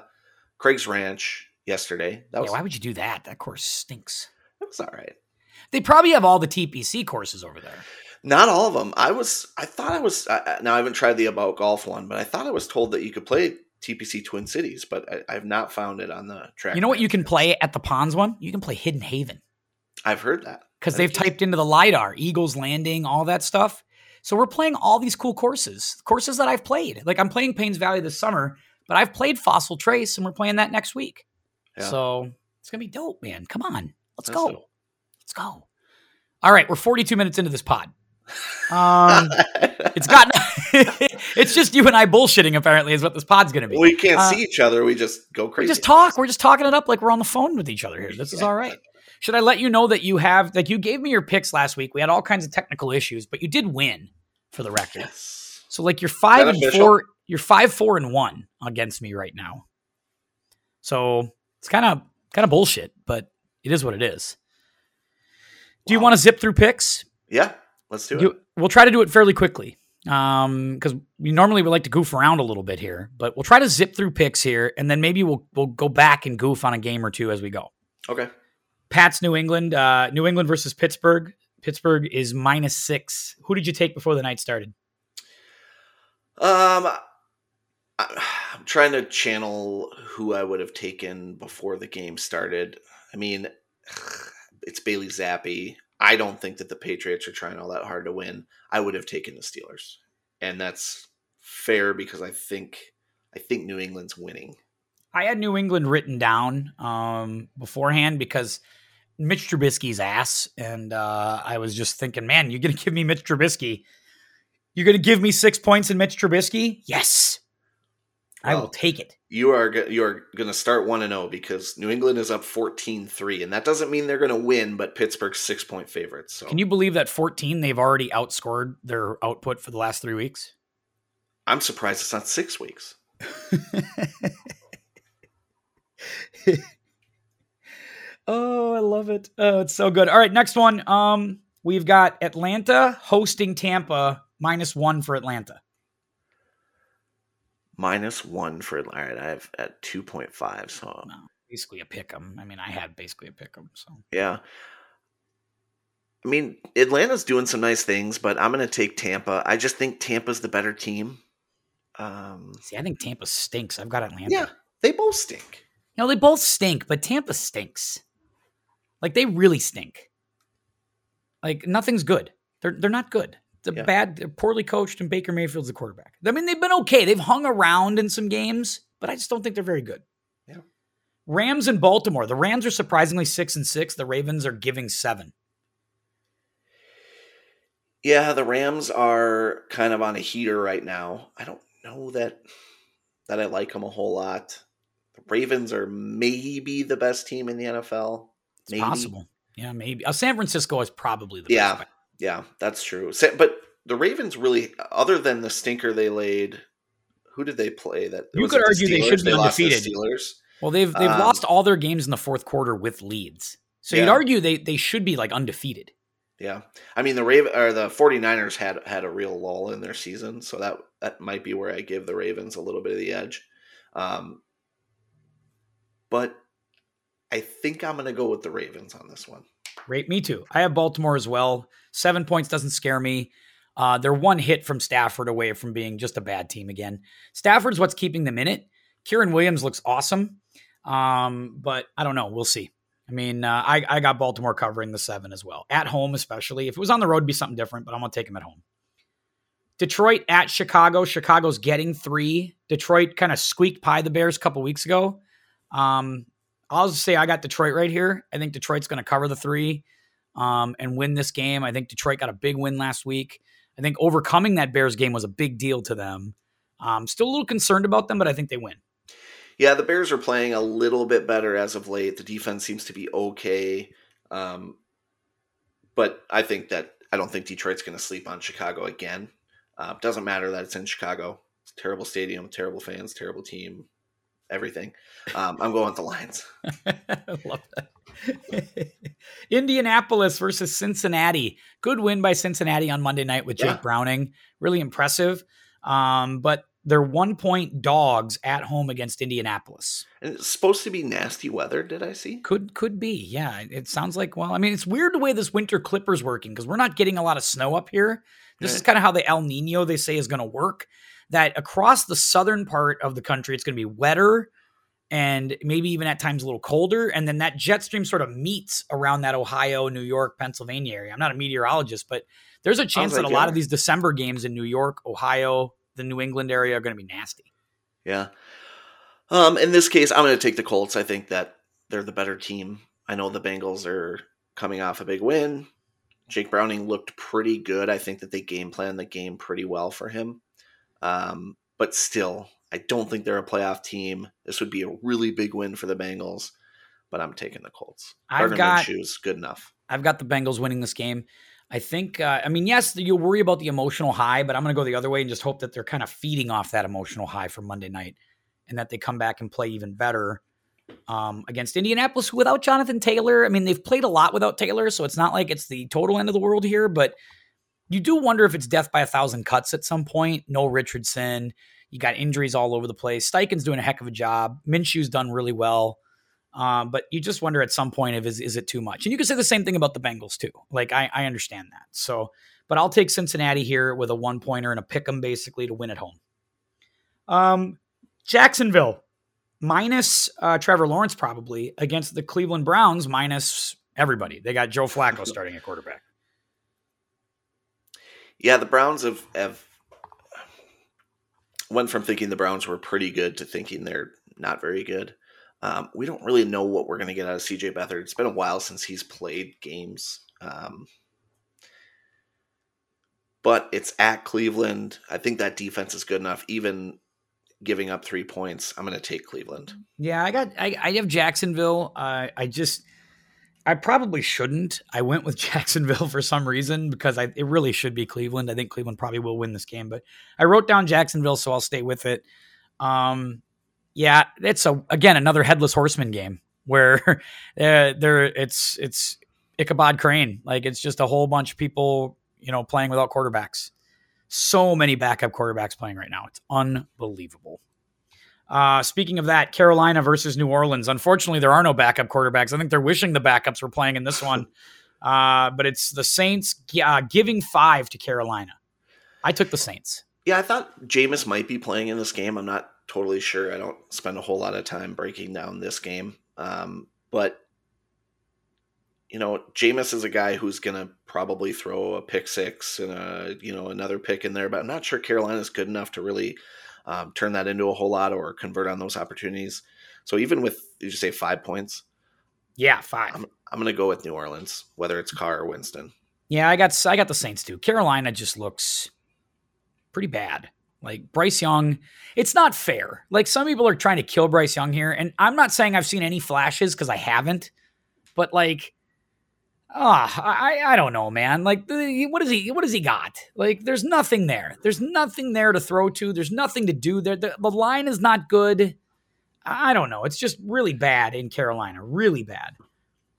Craig's Ranch yesterday. That was yeah, why would you do that? That course stinks. that was all right. They probably have all the TPC courses over there. Not all of them. I was. I thought I was. I- now I haven't tried the About Golf one, but I thought I was told that you could play TPC Twin Cities, but I, I've not found it on the track. You know what you can play at the Ponds one? You can play Hidden Haven I've heard that because they've typed into the LiDAR, Eagles Landing, all that stuff. So we're playing all these cool courses, courses that I've played. Like I'm playing Paynes Valley this summer, but I've played Fossil Trace and we're playing that next week. Yeah. So it's going to be dope, man. Come on. Let's That's go. dope. Let's go. All right. We're 42 minutes into this pod. Um, it's gotten, it's just you and I bullshitting, apparently, is what this pod's going to be. we can't Uh, see each other. We just go crazy. We just talk. We're just talking it up like we're on the phone with each other here. This is all right. Should I let you know that you have like you gave me your picks last week? We had all kinds of technical issues, but you did win for the record. Yes. So like you're five and official? four. You're five, four, and one against me right now. So it's kind of kind of bullshit, but it is what it is. Do you want to zip through picks? Yeah. Let's do it. You, we'll try to do it fairly quickly um because we normally would like to goof around a little bit here but we'll try to zip through picks here and then maybe we'll we'll go back and goof on a game or two as we go okay. pat's new england uh new england versus pittsburgh pittsburgh is minus six who did you take before the night started Um, I'm trying to channel who I would have taken before the game started. I mean, it's Bailey Zappe. I don't think that the Patriots are trying all that hard to win. I would have taken the Steelers, and that's fair because I think I think New England's winning. i had new england written down um beforehand because mitch trubisky's ass. And uh i was just thinking man you're gonna give me mitch trubisky. You're gonna give me six points in mitch trubisky? Yes i will take it You are you are going to start one and zero because New England is up 14-3, and that doesn't mean they're going to win. But Pittsburgh's six point favorites. So Can you believe that 14 they've already outscored their output for the last three weeks? I'm surprised it's not six weeks. oh, I love it. Oh, it's so good. All right, next one. Um, we've got Atlanta hosting Tampa minus one for Atlanta. Minus one for all right. I have at two point five. So No, basically a pick 'em. I mean, I had basically a pick 'em. So yeah. I mean, Atlanta's doing some nice things, but I'm going to take Tampa. I just think Tampa's the better team. Um, see, I think Tampa stinks. I've got Atlanta. yeah, they both stink. You know, they both stink, but Tampa stinks. Like they really stink. Like nothing's good. They're they're not good. The yeah. bad, poorly coached, and Baker Mayfield's the quarterback. I mean, they've been okay. They've hung around in some games, but I just don't think they're very good. Yeah. Rams and Baltimore. The Rams are surprisingly six and six. The Ravens are giving seven. Yeah, the Rams are kind of on a heater right now. I don't know that that I like them a whole lot. The Ravens are maybe the best team in the NFL. It's maybe. possible. Yeah, maybe. Uh, San Francisco is probably the yeah, best. Yeah, that's true. But the Ravens really, other than the stinker they laid, who did they play? That you could argue the they should be undefeated. The Steelers. Well, they've they've um, lost all their games in the fourth quarter with leads. So yeah. you'd argue they they should be like undefeated. Yeah. I mean the Raven or the 49ers had had a real lull in their season, so that that might be where I give the Ravens a little bit of the edge. Um, but I think I'm going to go with the Ravens on this one. Great, me too. I have Baltimore as well. Seven points doesn't scare me. Uh, they're one hit from Stafford away from being just a bad team again. Stafford's what's keeping them in it. Kyren Williams looks awesome, um, but I don't know. We'll see. I mean, uh, I, I got Baltimore covering the seven as well. At home, especially. If it was on the road, it'd be something different, but I'm going to take them at home. Detroit at Chicago. Chicago's getting three. Detroit kind of squeaked by the Bears a couple weeks ago. Um, I'll just say I got Detroit right here. I think Detroit's going to cover the three um, and win this game. I think Detroit got a big win last week. I think overcoming that Bears game was a big deal to them. Um, still a little concerned about them, but I think they win. Yeah, the Bears are playing a little bit better as of late. The defense seems to be okay. Um, but I think that I don't think Detroit's going to sleep on Chicago again. Uh, doesn't matter that it's in Chicago. It's terrible stadium, terrible fans, terrible team, everything. Um, I'm going with the Lions. love that. Indianapolis versus Cincinnati. Good win by Cincinnati on Monday night with Jake yeah. Browning. Really impressive. Um, but they're one point dogs at home against Indianapolis. And it's supposed to be nasty weather, did I see? Could could be. Yeah. It sounds like well, I mean, it's weird the way this winter clipper's working because we're not getting a lot of snow up here. This right. is kind of how the El Nino they say is going to work. That across the southern part of the country, it's going to be wetter and maybe even at times a little colder. And then that jet stream sort of meets around that Ohio, New York, Pennsylvania area. I'm not a meteorologist, but there's a chance that a lot of these December games in New York, Ohio, the New England area are going to be nasty. Yeah. Um, in this case, I'm going to take the Colts. I think that they're the better team. I know the Bengals are coming off a big win. Jake Browning looked pretty good. I think that they game plan the game pretty well for him. Um, but still, I don't think they're a playoff team. This would be a really big win for the Bengals, but I'm taking the Colts. I've got shoes good enough. I've got the Bengals winning this game. I think. Uh, I mean, yes, you'll worry about the emotional high, but I'm going to go the other way and just hope that they're kind of feeding off that emotional high for Monday night, and that they come back and play even better um, against Indianapolis without Jonathan Taylor. I mean, they've played a lot without Taylor, so it's not like it's the total end of the world here, but you do wonder if it's death by a thousand cuts at some point. No Richardson. You got injuries all over the place. Steichen's doing a heck of a job. Minshew's done really well. Um, but you just wonder at some point if is, is it too much? And you can say the same thing about the Bengals too. Like I, I understand that. So, but I'll take Cincinnati here with a one pointer and a pick 'em basically to win at home. Um, Jacksonville minus uh, Trevor Lawrence probably against the Cleveland Browns minus everybody. They got Joe Flacco starting at quarterback. Yeah, the Browns have have went from thinking the Browns were pretty good to thinking they're not very good. Um, we don't really know what we're going to get out of CJ Beathard. It's been a while since he's played games. Um, but it's at Cleveland. I think that defense is good enough, even giving up three points. I'm going to take Cleveland. Yeah, I got. I, I have Jacksonville. Uh, I just. I probably shouldn't. I went with Jacksonville for some reason because I, it really should be Cleveland. I think Cleveland probably will win this game, but I wrote down Jacksonville, so I'll stay with it. Um, yeah, it's a again another headless horseman game where uh, there it's it's Ichabod Crane. Like it's just a whole bunch of people, you know, playing without quarterbacks. So many backup quarterbacks playing right now. It's unbelievable. Uh, speaking of that, Carolina versus New Orleans. Unfortunately, there are no backup quarterbacks. I think they're wishing the backups were playing in this one. Uh, but it's the Saints uh, giving five to Carolina. I took the Saints. Yeah, I thought Jameis might be playing in this game. I'm not totally sure. I don't spend a whole lot of time breaking down this game. Um, but you know, Jameis is a guy who's going to probably throw a pick six and a you know another pick in there, but I'm not sure Carolina's good enough to really um, turn that into a whole lot or convert on those opportunities. So even with did you say five points? Yeah, 5 I'm, I'm going to go with New Orleans, whether it's Carr or Winston. Yeah, I got I got the Saints too. Carolina just looks pretty bad. Like Bryce Young, it's not fair. Like some people are trying to kill Bryce Young here, and I'm not saying I've seen any flashes because I haven't, but like, ah, oh, I I don't know, man. Like, what is he? What does he got? Like, there's nothing there. There's nothing there to throw to. There's nothing to do there. The, the line is not good. I don't know. It's just really bad in Carolina. Really bad.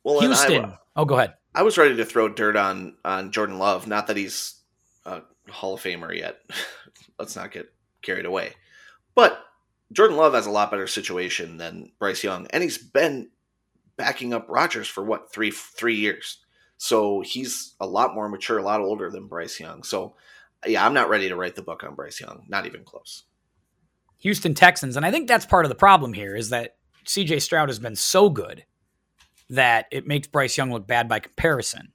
Well, Houston. I, oh, go ahead. I was ready to throw dirt on on Jordan Love. Not that he's a Hall of Famer yet. Let's not get carried away. But Jordan Love has a lot better situation than Bryce Young, and he's been backing up Rodgers for what three three years. So he's a lot more mature, a lot older than Bryce Young. So yeah, I'm not ready to write the book on Bryce Young. Not even close. Houston Texans, and I think that's part of the problem here is that CJ Stroud has been so good that it makes Bryce Young look bad by comparison.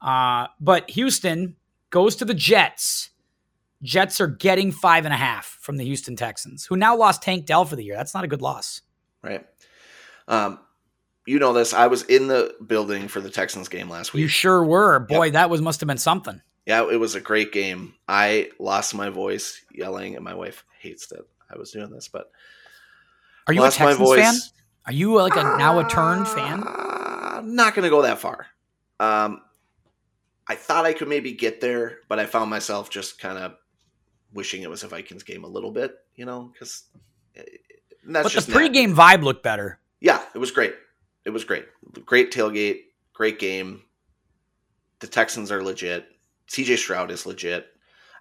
Uh, but Houston goes to the Jets. Jets are getting five and a half from the Houston Texans, who now lost Tank Dell for the year. That's not a good loss. Right. Um, you know this. I was in the building for the Texans game last week. You sure were. Boy, yep. that was must have been something. Yeah, it was a great game. I lost my voice yelling, and my wife hates that I was doing this. But are you a Texans fan? Are you like a now a turned fan? I'm not going to go that far. Um, I thought I could maybe get there, but I found myself just kind of wishing it was a Vikings game a little bit, you know, because eh, that's but just the pregame that. vibe looked better. Yeah, it was great. It was great. Great tailgate, great game. The Texans are legit. CJ Stroud is legit.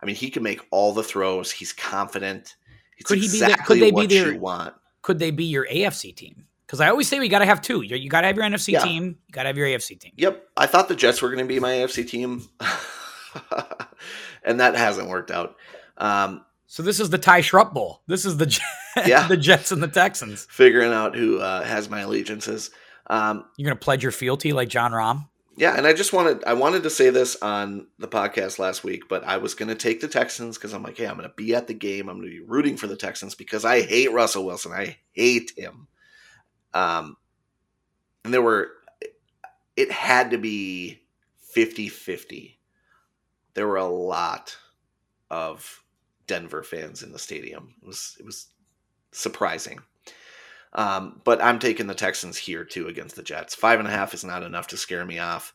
I mean, he can make all the throws. He's confident. It's could he exactly be? The, could they be their, want. Could they be your AFC team? Because I always say we got to have two. You, you got to have your NFC yeah. team. You got to have your AFC team. Yep. I thought the Jets were going to be my AFC team, and that hasn't worked out. Um, so this is the Ty Shrupp Bowl. This is the yeah. the Jets and the Texans figuring out who uh, has my allegiances. Um, You're going to pledge your fealty like Jon Rahm. Yeah, and I just wanted I wanted to say this on the podcast last week, but I was going to take the Texans because I'm like, hey, I'm going to be at the game. I'm going to be rooting for the Texans because I hate Russell Wilson. I hate him. Um, and there were, it had to be 50 50. There were a lot of Denver fans in the stadium. It was, it was surprising. Um, but I'm taking the Texans here too against the Jets. Five and a half is not enough to scare me off.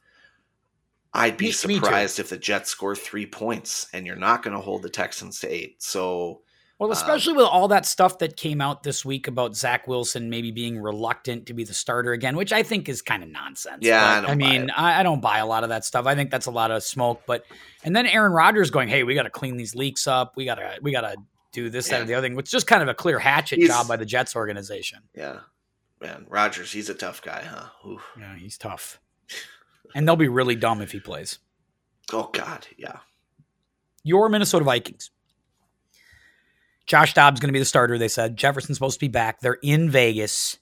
I'd be me, surprised me if the Jets score three points and you're not going to hold the Texans to eight. So well, um, especially um, with all that stuff that came out this week about Zach Wilson maybe being reluctant to be the starter again, which I think is kind of nonsense. Yeah, I, I, mean, I, I, don't buy a lot of that stuff. I think that's a lot of smoke. But and then Aaron Rodgers going, "Hey, we got to clean these leaks up. We gotta, we gotta do this, yeah. that, and the other thing." Which is just kind of a clear hatchet he's, job by the Jets organization. Yeah, man, Rodgers, he's a tough guy, huh? Oof. Yeah, he's tough, and they'll be really dumb if he plays. Oh God, yeah. Your Minnesota Vikings. Josh Dobbs going to be the starter, they said. Jefferson's supposed to be back. They're in Vegas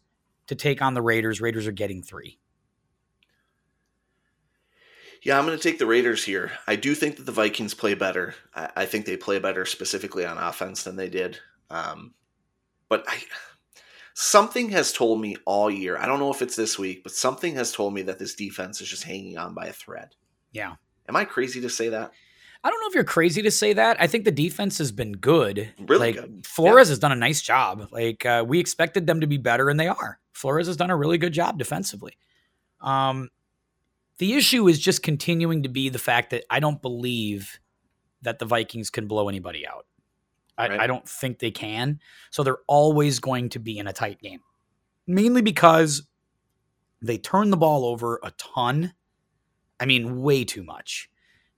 to take on the Raiders. Raiders are getting three. Yeah, I'm going to take the Raiders here. I do think that the Vikings play better. I, I think they play better specifically on offense than they did. Um, but I, something has told me all year. I don't know if it's this week, but something has told me that this defense is just hanging on by a thread. Yeah. Am I crazy to say that? I don't know if you're crazy to say that. I think the defense has been good. Really like, good. Flores yeah. has done a nice job. Like uh, we expected them to be better, and they are. Flores has done a really good job defensively. Um, the issue is just continuing to be the fact that I don't believe that the Vikings can blow anybody out. I, right. I don't think they can. So they're always going to be in a tight game, mainly because they turn the ball over a ton. I mean, way too much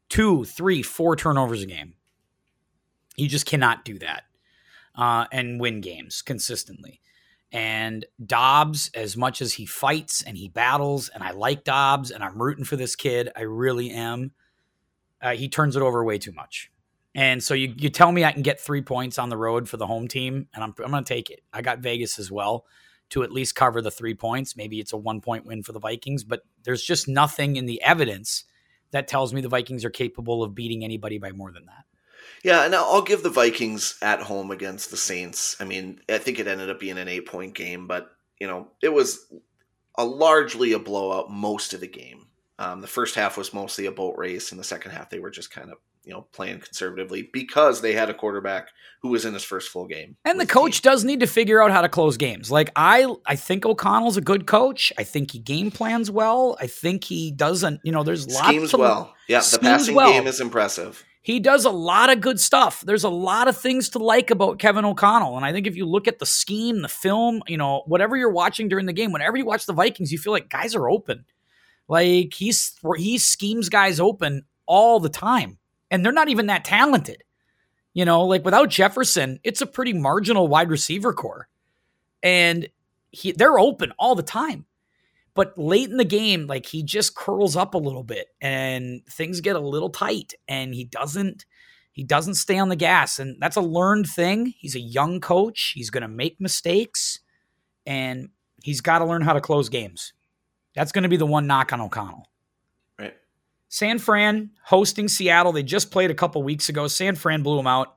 two, three, four turnovers a game. You just cannot do that uh, and win games consistently. And Dobbs, as much as he fights and he battles, and I like Dobbs and I'm rooting for this kid, I really am. Uh, he turns it over way too much. And so you, you tell me I can get three points on the road for the home team, and I'm, I'm going to take it. I got Vegas as well. to at least cover the three points. Maybe it's a one point win for the Vikings, but there's just nothing in the evidence that tells me the Vikings are capable of beating anybody by more than that. Yeah, and I'll give the Vikings at home against the Saints. I mean, I think it ended up being an eight point game, but you know, it was a largely a blowout most of the game. Um, the first half was mostly a boat race, and the second half they were just kind of you know playing conservatively because they had a quarterback who was in his first full game. And the coach the does need to figure out how to close games. Like I, I think O'Connell's a good coach. I think he game plans well. I think he doesn't. You know, there's lots schemes of, well. Yeah, the passing well. game is impressive. He does a lot of good stuff. There's a lot of things to like about Kevin O'Connell. And I think if you look at the scheme, the film, you know, whatever you're watching during the game, whenever you watch the Vikings, you feel like guys are open. Like he's he schemes guys open all the time. And they're not even that talented. You know, like without Jefferson, it's a pretty marginal wide receiver core. And he they're open all the time. But late in the game, like he just curls up a little bit and things get a little tight and he doesn't he doesn't stay on the gas and that's a learned thing. He's a young coach. He's going to make mistakes and he's got to learn how to close games. That's going to be the one knock on O'Connell. Right. San Fran hosting Seattle. They just played a couple weeks ago. San Fran blew them out.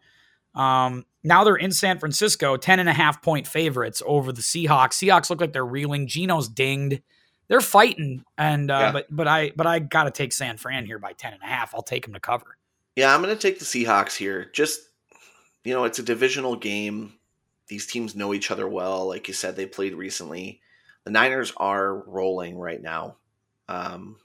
Um, now they're in San Francisco, 10 and a half point favorites over the Seahawks. Seahawks look like they're reeling. Geno's dinged they're fighting, and uh, yeah. but but I but I got to take San Fran here by ten and a half. I'll take them to cover. Yeah, I'm going to take the Seahawks here. Just you know, it's a divisional game. These teams know each other well. Like you said, they played recently. The Niners are rolling right now. Um,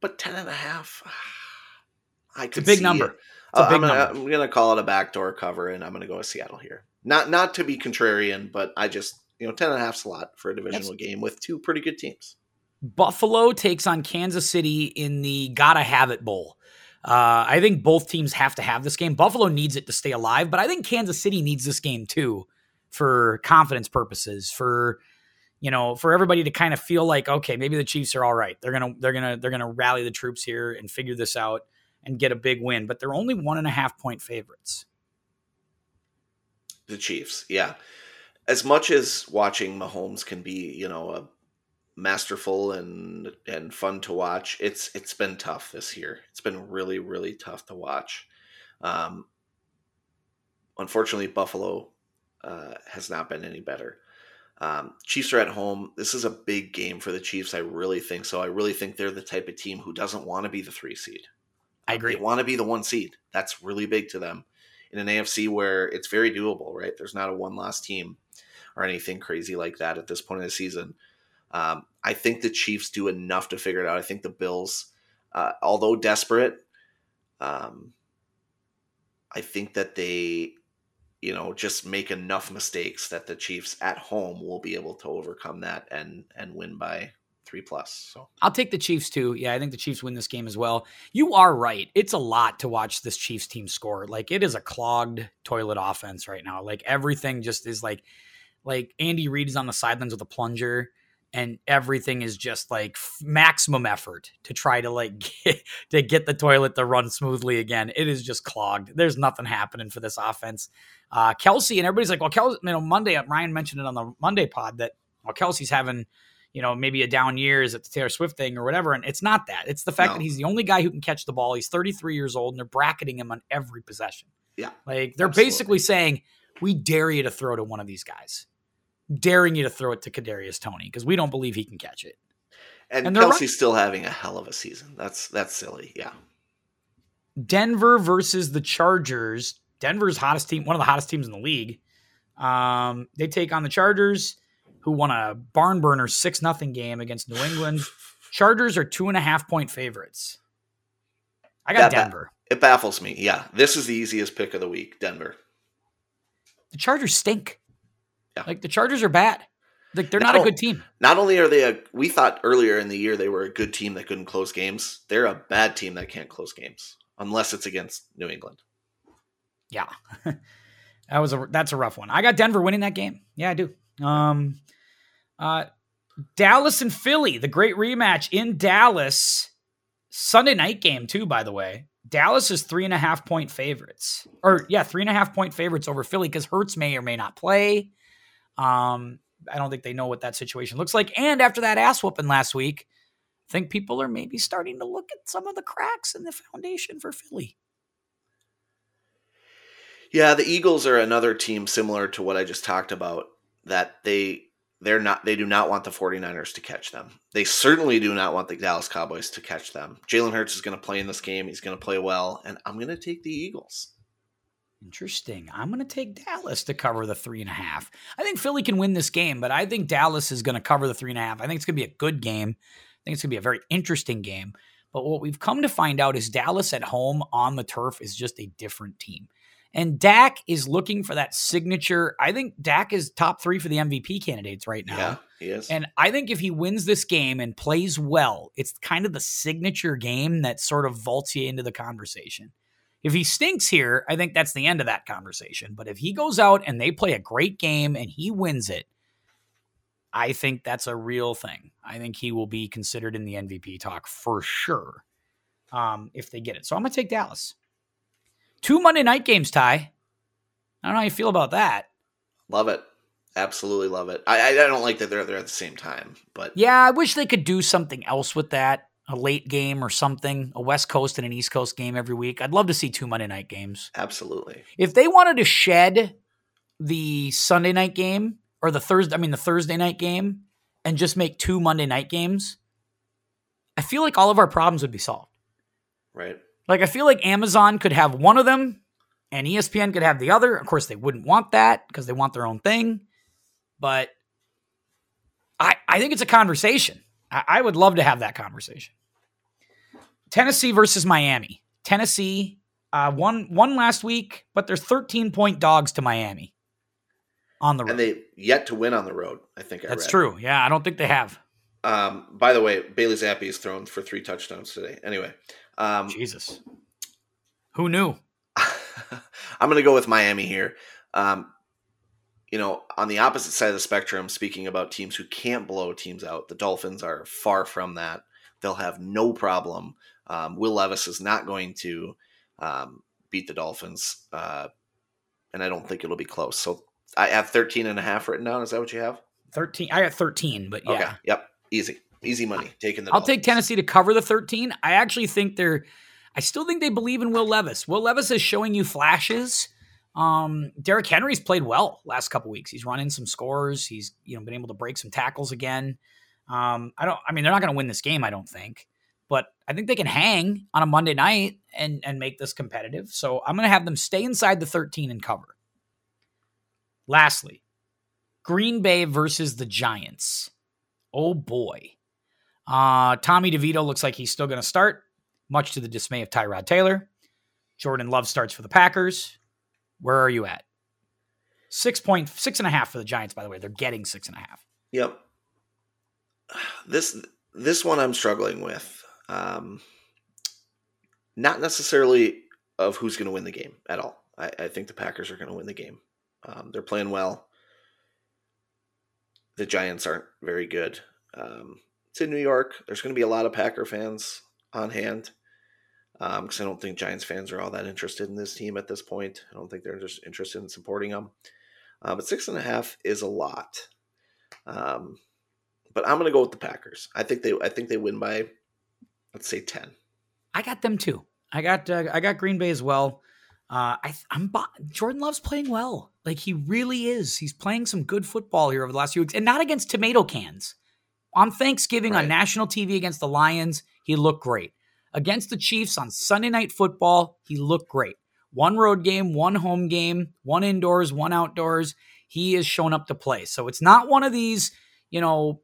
but 10 and a half, I could it's a big number. It. Uh, I'm, gonna, I'm, gonna, call it a backdoor cover, and I'm gonna go with Seattle here. Not not to be contrarian, but I just you know 10 and a half's a lot for a divisional That's, game with two pretty good teams. Buffalo takes on Kansas City in the Gotta Have It Bowl. Uh, I think both teams have to have this game. Buffalo needs it to stay alive, but I think Kansas City needs this game too for confidence purposes, for you know, for everybody to kind of feel like, okay, maybe the Chiefs are all right. They're gonna they're gonna they're gonna rally the troops here and figure this out and get a big win. But they're only one and a half point favorites. The Chiefs, yeah. As much as watching Mahomes can be, you know, a masterful and and fun to watch. It's it's been tough this year. It's been really really tough to watch. Um, unfortunately, Buffalo uh, has not been any better. Um, Chiefs are at home. This is a big game for the Chiefs. I really think so. I really think they're the type of team who doesn't want to be the three seed. I agree. They want to be the one seed. That's really big to them in an AFC where it's very doable. Right? There's not a one loss team or anything crazy like that at this point in the season. Um, I think the Chiefs do enough to figure it out. I think the Bills, uh, although desperate, um, I think that they, you know, just make enough mistakes that the Chiefs at home will be able to overcome that and and win by three plus. So I'll take the Chiefs too. Yeah, I think the Chiefs win this game as well. You are right. It's a lot to watch this Chiefs team score. Like it is a clogged toilet offense right now. Like everything just is like like Andy Reid is on the sidelines with a plunger and everything is just like f- maximum effort to try to like get, to get the toilet to run smoothly again. It is just clogged. There's nothing happening for this offense. Uh, Kelce and everybody's like, well, Kelce, you know, Monday Ryan mentioned it on the Monday pod that well, Kelce's having you know maybe a down year is it the Taylor Swift thing or whatever, and it's not that. It's the fact no. that he's the only guy who can catch the ball. He's 33 years old, and they're bracketing him on every possession. Yeah, like they're absolutely. basically saying, we dare you to throw to one of these guys daring you to throw it to Kadarius Toney because we don't believe he can catch it. And, and Kelce's right. still having a hell of a season. That's that's silly. Yeah. Denver versus the Chargers. Denver's hottest team, one of the hottest teams in the league. Um, they take on the Chargers, who won a barn burner six nothing game against New England. Chargers are two and a half point favorites. I got that Denver. Ba- it baffles me. Yeah, this is the easiest pick of the week. Denver. The Chargers stink. Yeah. Like the Chargers are bad. Like they're not, not a good team. Not only are they a we thought earlier in the year they were a good team that couldn't close games. They're a bad team that can't close games unless it's against New England. Yeah. that was a that's a rough one. I got Denver winning that game. Yeah, I do. Um uh Dallas and Philly, the great rematch in Dallas. Sunday night game, too, by the way. Dallas is three and a half point favorites. Or yeah, three and a half point favorites over Philly because Hurts may or may not play. Um, I don't think they know what that situation looks like. And after that ass whooping last week, I think people are maybe starting to look at some of the cracks in the foundation for Philly. Yeah, the Eagles are another team similar to what I just talked about that they they're not they do not want the 49ers to catch them. They certainly do not want the Dallas Cowboys to catch them. Jalen Hurts is going to play in this game. He's going to play well, and I'm going to take the Eagles. Interesting. I'm going to take Dallas to cover the three and a half. I think Philly can win this game, but I think Dallas is going to cover the three and a half. I think it's going to be a good game. I think it's going to be a very interesting game. But what we've come to find out is Dallas at home on the turf is just a different team. And Dak is looking for that signature. I think Dak is top three for the MVP candidates right now. Yeah, he is. And I think if he wins this game and plays well, it's kind of the signature game that sort of vaults you into the conversation. If he stinks here, I think that's the end of that conversation. But if he goes out and they play a great game and he wins it, I think that's a real thing. I think he will be considered in the MVP talk for sure um, if they get it. So I'm going to take Dallas. Two Monday night games, Ty. I don't know how you feel about that. Love it. Absolutely love it. I, I don't like that they're there at the same time, but yeah, I wish they could do something else with that. A late game or something, a West Coast and an East Coast game every week. I'd love to see two Monday night games. Absolutely. If they wanted to shed the Sunday night game or the Thursday, I mean the Thursday night game, and just make two Monday night games, I feel like all of our problems would be solved. Right. Like I feel like Amazon could have one of them and ESPN could have the other. Of course, they wouldn't want that because they want their own thing. But I I think it's a conversation. I, I would love to have that conversation. Tennessee versus Miami. Tennessee uh, won one last week, but they're 13 point dogs to Miami on the road. And they yet to win on the road. I think I That's read. true. Yeah, I don't think they have. Um, by the way, Bailey Zappe is thrown for three touchdowns today. Anyway, um, Jesus, who knew? I'm going to go with Miami here. Um, you know, on the opposite side of the spectrum, speaking about teams who can't blow teams out, the Dolphins are far from that. They'll have no problem. Um, Will Levis is not going to um, beat the Dolphins, uh, and I don't think it'll be close. So I have 13 and a half written down. Is that what you have? 13. I got 13, but yeah. Okay. Yep. Easy. Easy money. Taking the I'll Dolphins. take Tennessee to cover the 13. I actually think they're I still think they believe in Will Levis. Will Levis is showing you flashes. Um, Derrick Henry's played well last couple weeks. He's run in some scores. He's you know been able to break some tackles again. Um, I don't. I mean, they're not going to win this game. I don't think, but I think they can hang on a Monday night and and make this competitive. So I'm going to have them stay inside the 13 and cover. Lastly, Green Bay versus the Giants. Oh boy. Uh, Tommy DeVito looks like he's still going to start, much to the dismay of Tyrod Taylor. Jordan Love starts for the Packers. Where are you at? Six point six and a half for the Giants, by the way. They're getting six and a half. Yep. This this one I'm struggling with. Um, not necessarily of who's going to win the game at all. I, I think the Packers are going to win the game. Um, they're playing well. The Giants aren't very good. Um, it's in New York. There's going to be a lot of Packer fans on hand because I don't think Giants fans are all that interested in this team at this point. I don't think they're just interested in supporting them. Uh, but six and a half is a lot. Um, but I'm going to go with the Packers. I think they I think they win by let's say 10. I got them too. I got uh, I got Green Bay as well. Uh, I I'm Jordan Love's playing well. Like he really is. He's playing some good football here over the last few weeks, and not against tomato cans. On Thanksgiving Right. on national TV against the Lions, he looked great. Against the Chiefs on Sunday Night Football, he looked great. One road game, one home game, one indoors, one outdoors. He is shown up to play. So it's not one of these, you know,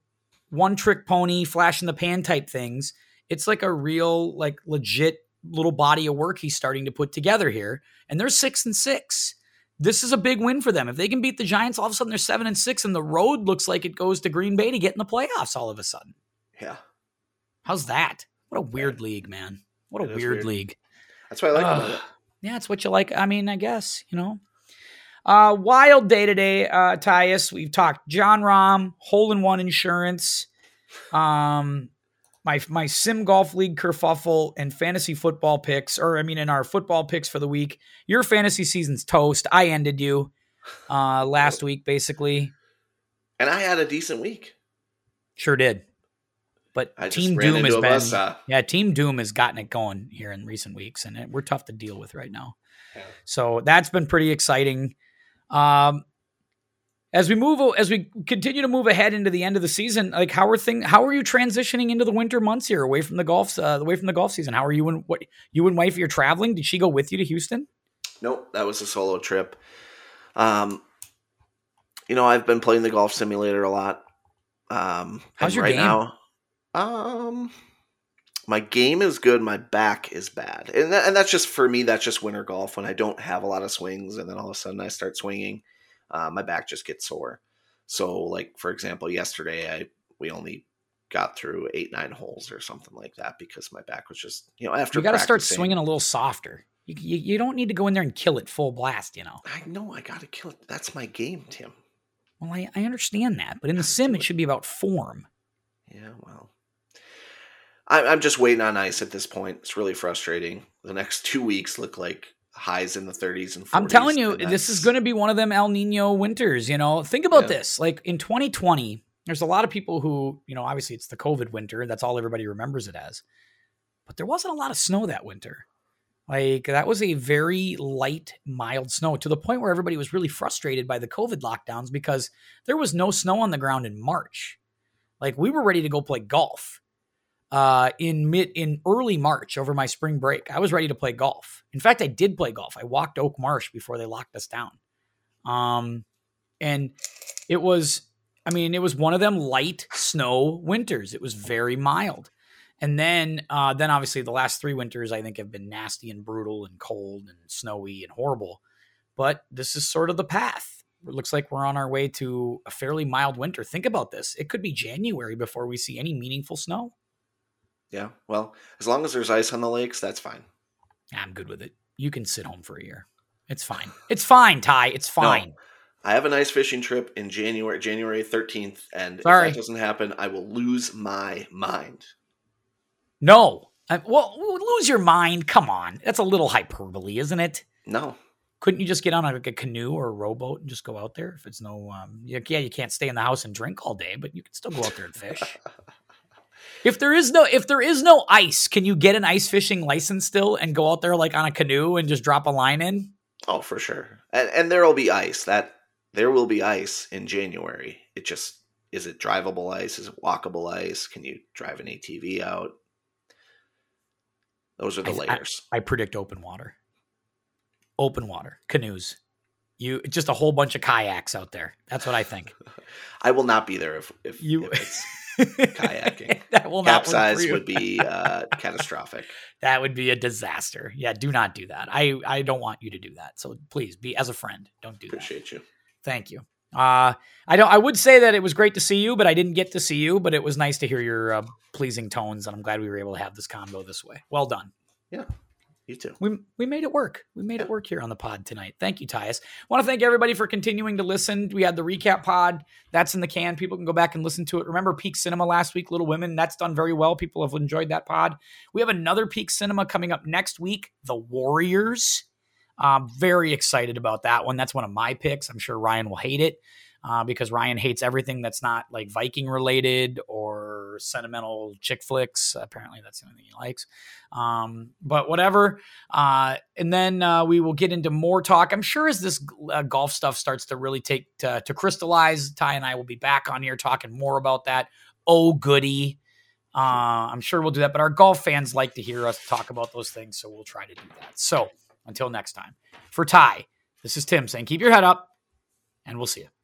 one trick pony, flash in the pan type things. It's like a real, like legit little body of work he's starting to put together here. And they're six and six. This is a big win for them. If they can beat the Giants, all of a sudden they're seven and six, and the road looks like it goes to Green Bay to get in the playoffs all of a sudden. Yeah. How's that? What a weird league, man. What a weird, weird. league. That's what I like about it. Yeah, it's what you like. I mean, I guess, you know. Uh, wild day today, uh, Tyus. We've talked Jon Rahm, hole in one insurance, um, my my sim golf league kerfuffle, and fantasy football picks, or I mean, in our football picks for the week. Your fantasy season's toast. I ended you uh last week, basically. And I had a decent week. Sure did. But I Team Doom has been buzzsaw. yeah, Team Doom has gotten it going here in recent weeks, and it, we're tough to deal with right now. Yeah. So that's been pretty exciting. Um, as we move, as we continue to move ahead into the end of the season, like how are thing, how are you transitioning into the winter months here, away from the golf, uh, away from the golf season? How are you and what you and wife? You're traveling. Did she go with you to Houston? Nope, that was a solo trip. Um, you know, I've been playing the golf simulator a lot. Um, How's your right game? now? Um, my game is good. My back is bad, and that, and that's just for me. That's just winter golf when I don't have a lot of swings, and then all of a sudden I start swinging. Uh, my back just gets sore. So, like for example, yesterday I we only got through eight nine holes or something like that because my back was just you know after you got to start swinging a little softer. You, you, you don't need to go in there and kill it full blast. You know. I know I got to kill it. That's my game, Tim. Well, I, I understand that, but in the sim, it should be about form. Yeah, well, I'm just waiting on ice at this point. It's really frustrating. The next two weeks look like highs in the 30s and 40s. I'm telling you, this is going to be one of them El Nino winters. You know, think about Yeah. this. Like in 2020, there's a lot of people who, you know, obviously it's the COVID winter. That's all everybody remembers it as. But there wasn't a lot of snow that winter. Like that was a very light, mild snow to the point where everybody was really frustrated by the COVID lockdowns because there was no snow on the ground in March. Like we were ready to go play golf uh, in mid in early March over my spring break. I was ready to play golf. In fact, I did play golf. I walked Oak Marsh before they locked us down. Um, and it was, I mean, it was one of them light snow winters. It was very mild. And then, uh, then obviously the last three winters I think have been nasty and brutal and cold and snowy and horrible. But this is sort of the path. It looks like we're on our way to a fairly mild winter. Think about this. It could be January before we see any meaningful snow. Yeah, well, as long as there's ice on the lakes, that's fine. I'm good with it. You can sit home for a year. It's fine. It's fine, Ty. It's fine. I have a nice fishing trip in January, January 13th, and Sorry. if that doesn't happen, I will lose my mind. No. I, well, lose your mind. Come on. That's a little hyperbole, isn't it? No, Couldn't you just get on like a canoe or a rowboat and just go out there? If it's no, um, yeah, yeah, you can't stay in the house and drink all day, but you can still go out there and fish. if there is no, if there is no ice, can you get an ice fishing license still and go out there like on a canoe and just drop a line in? oh for sure, and and there will be ice. That there will be ice in January. It just is it drivable ice? Is it walkable ice? Can you drive an ATV out? Those are the I- I- layers. I predict open water. Open water, canoes. You just a whole bunch of kayaks out there. That's what I think. I, will not be there if if, You if it's Kayaking. that will not capsize would be uh, catastrophic. that would be a disaster. Yeah, do not do that. I I don't want you to do that. So please be as a friend, don't do that. Appreciate you. Thank you. Uh, I don't. I would say that it was great to see you, but I didn't get to see you. But it was nice to hear your uh, pleasing tones, and I'm glad we were able to have this combo this way. Well done. You too. We we made it work. We made it work here on the pod tonight. Thank you, Tyus. Want to thank everybody for continuing to listen. We had the recap pod. That's in the can. People can go back and listen to it. Remember Peak Cinema last week, Little Women. That's done very well. People have enjoyed that pod. We have another Peak Cinema coming up next week. The Warriors. I'm very excited about that one. That's one of my picks. I'm sure Ryan will hate it uh, because Ryan hates everything that's not like Viking related or sentimental chick flicks. Apparently, that's the only thing he likes. Um, but whatever. Uh, and then uh, we will get into more talk. I'm sure as this uh, golf stuff starts to really take to, to crystallize, Ty and I will be back on here talking more about that. Oh, goody. Uh, I'm sure we'll do that, but our golf fans like to hear us talk about those things, so we'll try to do that. So until next time, for Ty, this is Tim saying, keep your head up, and we'll see you.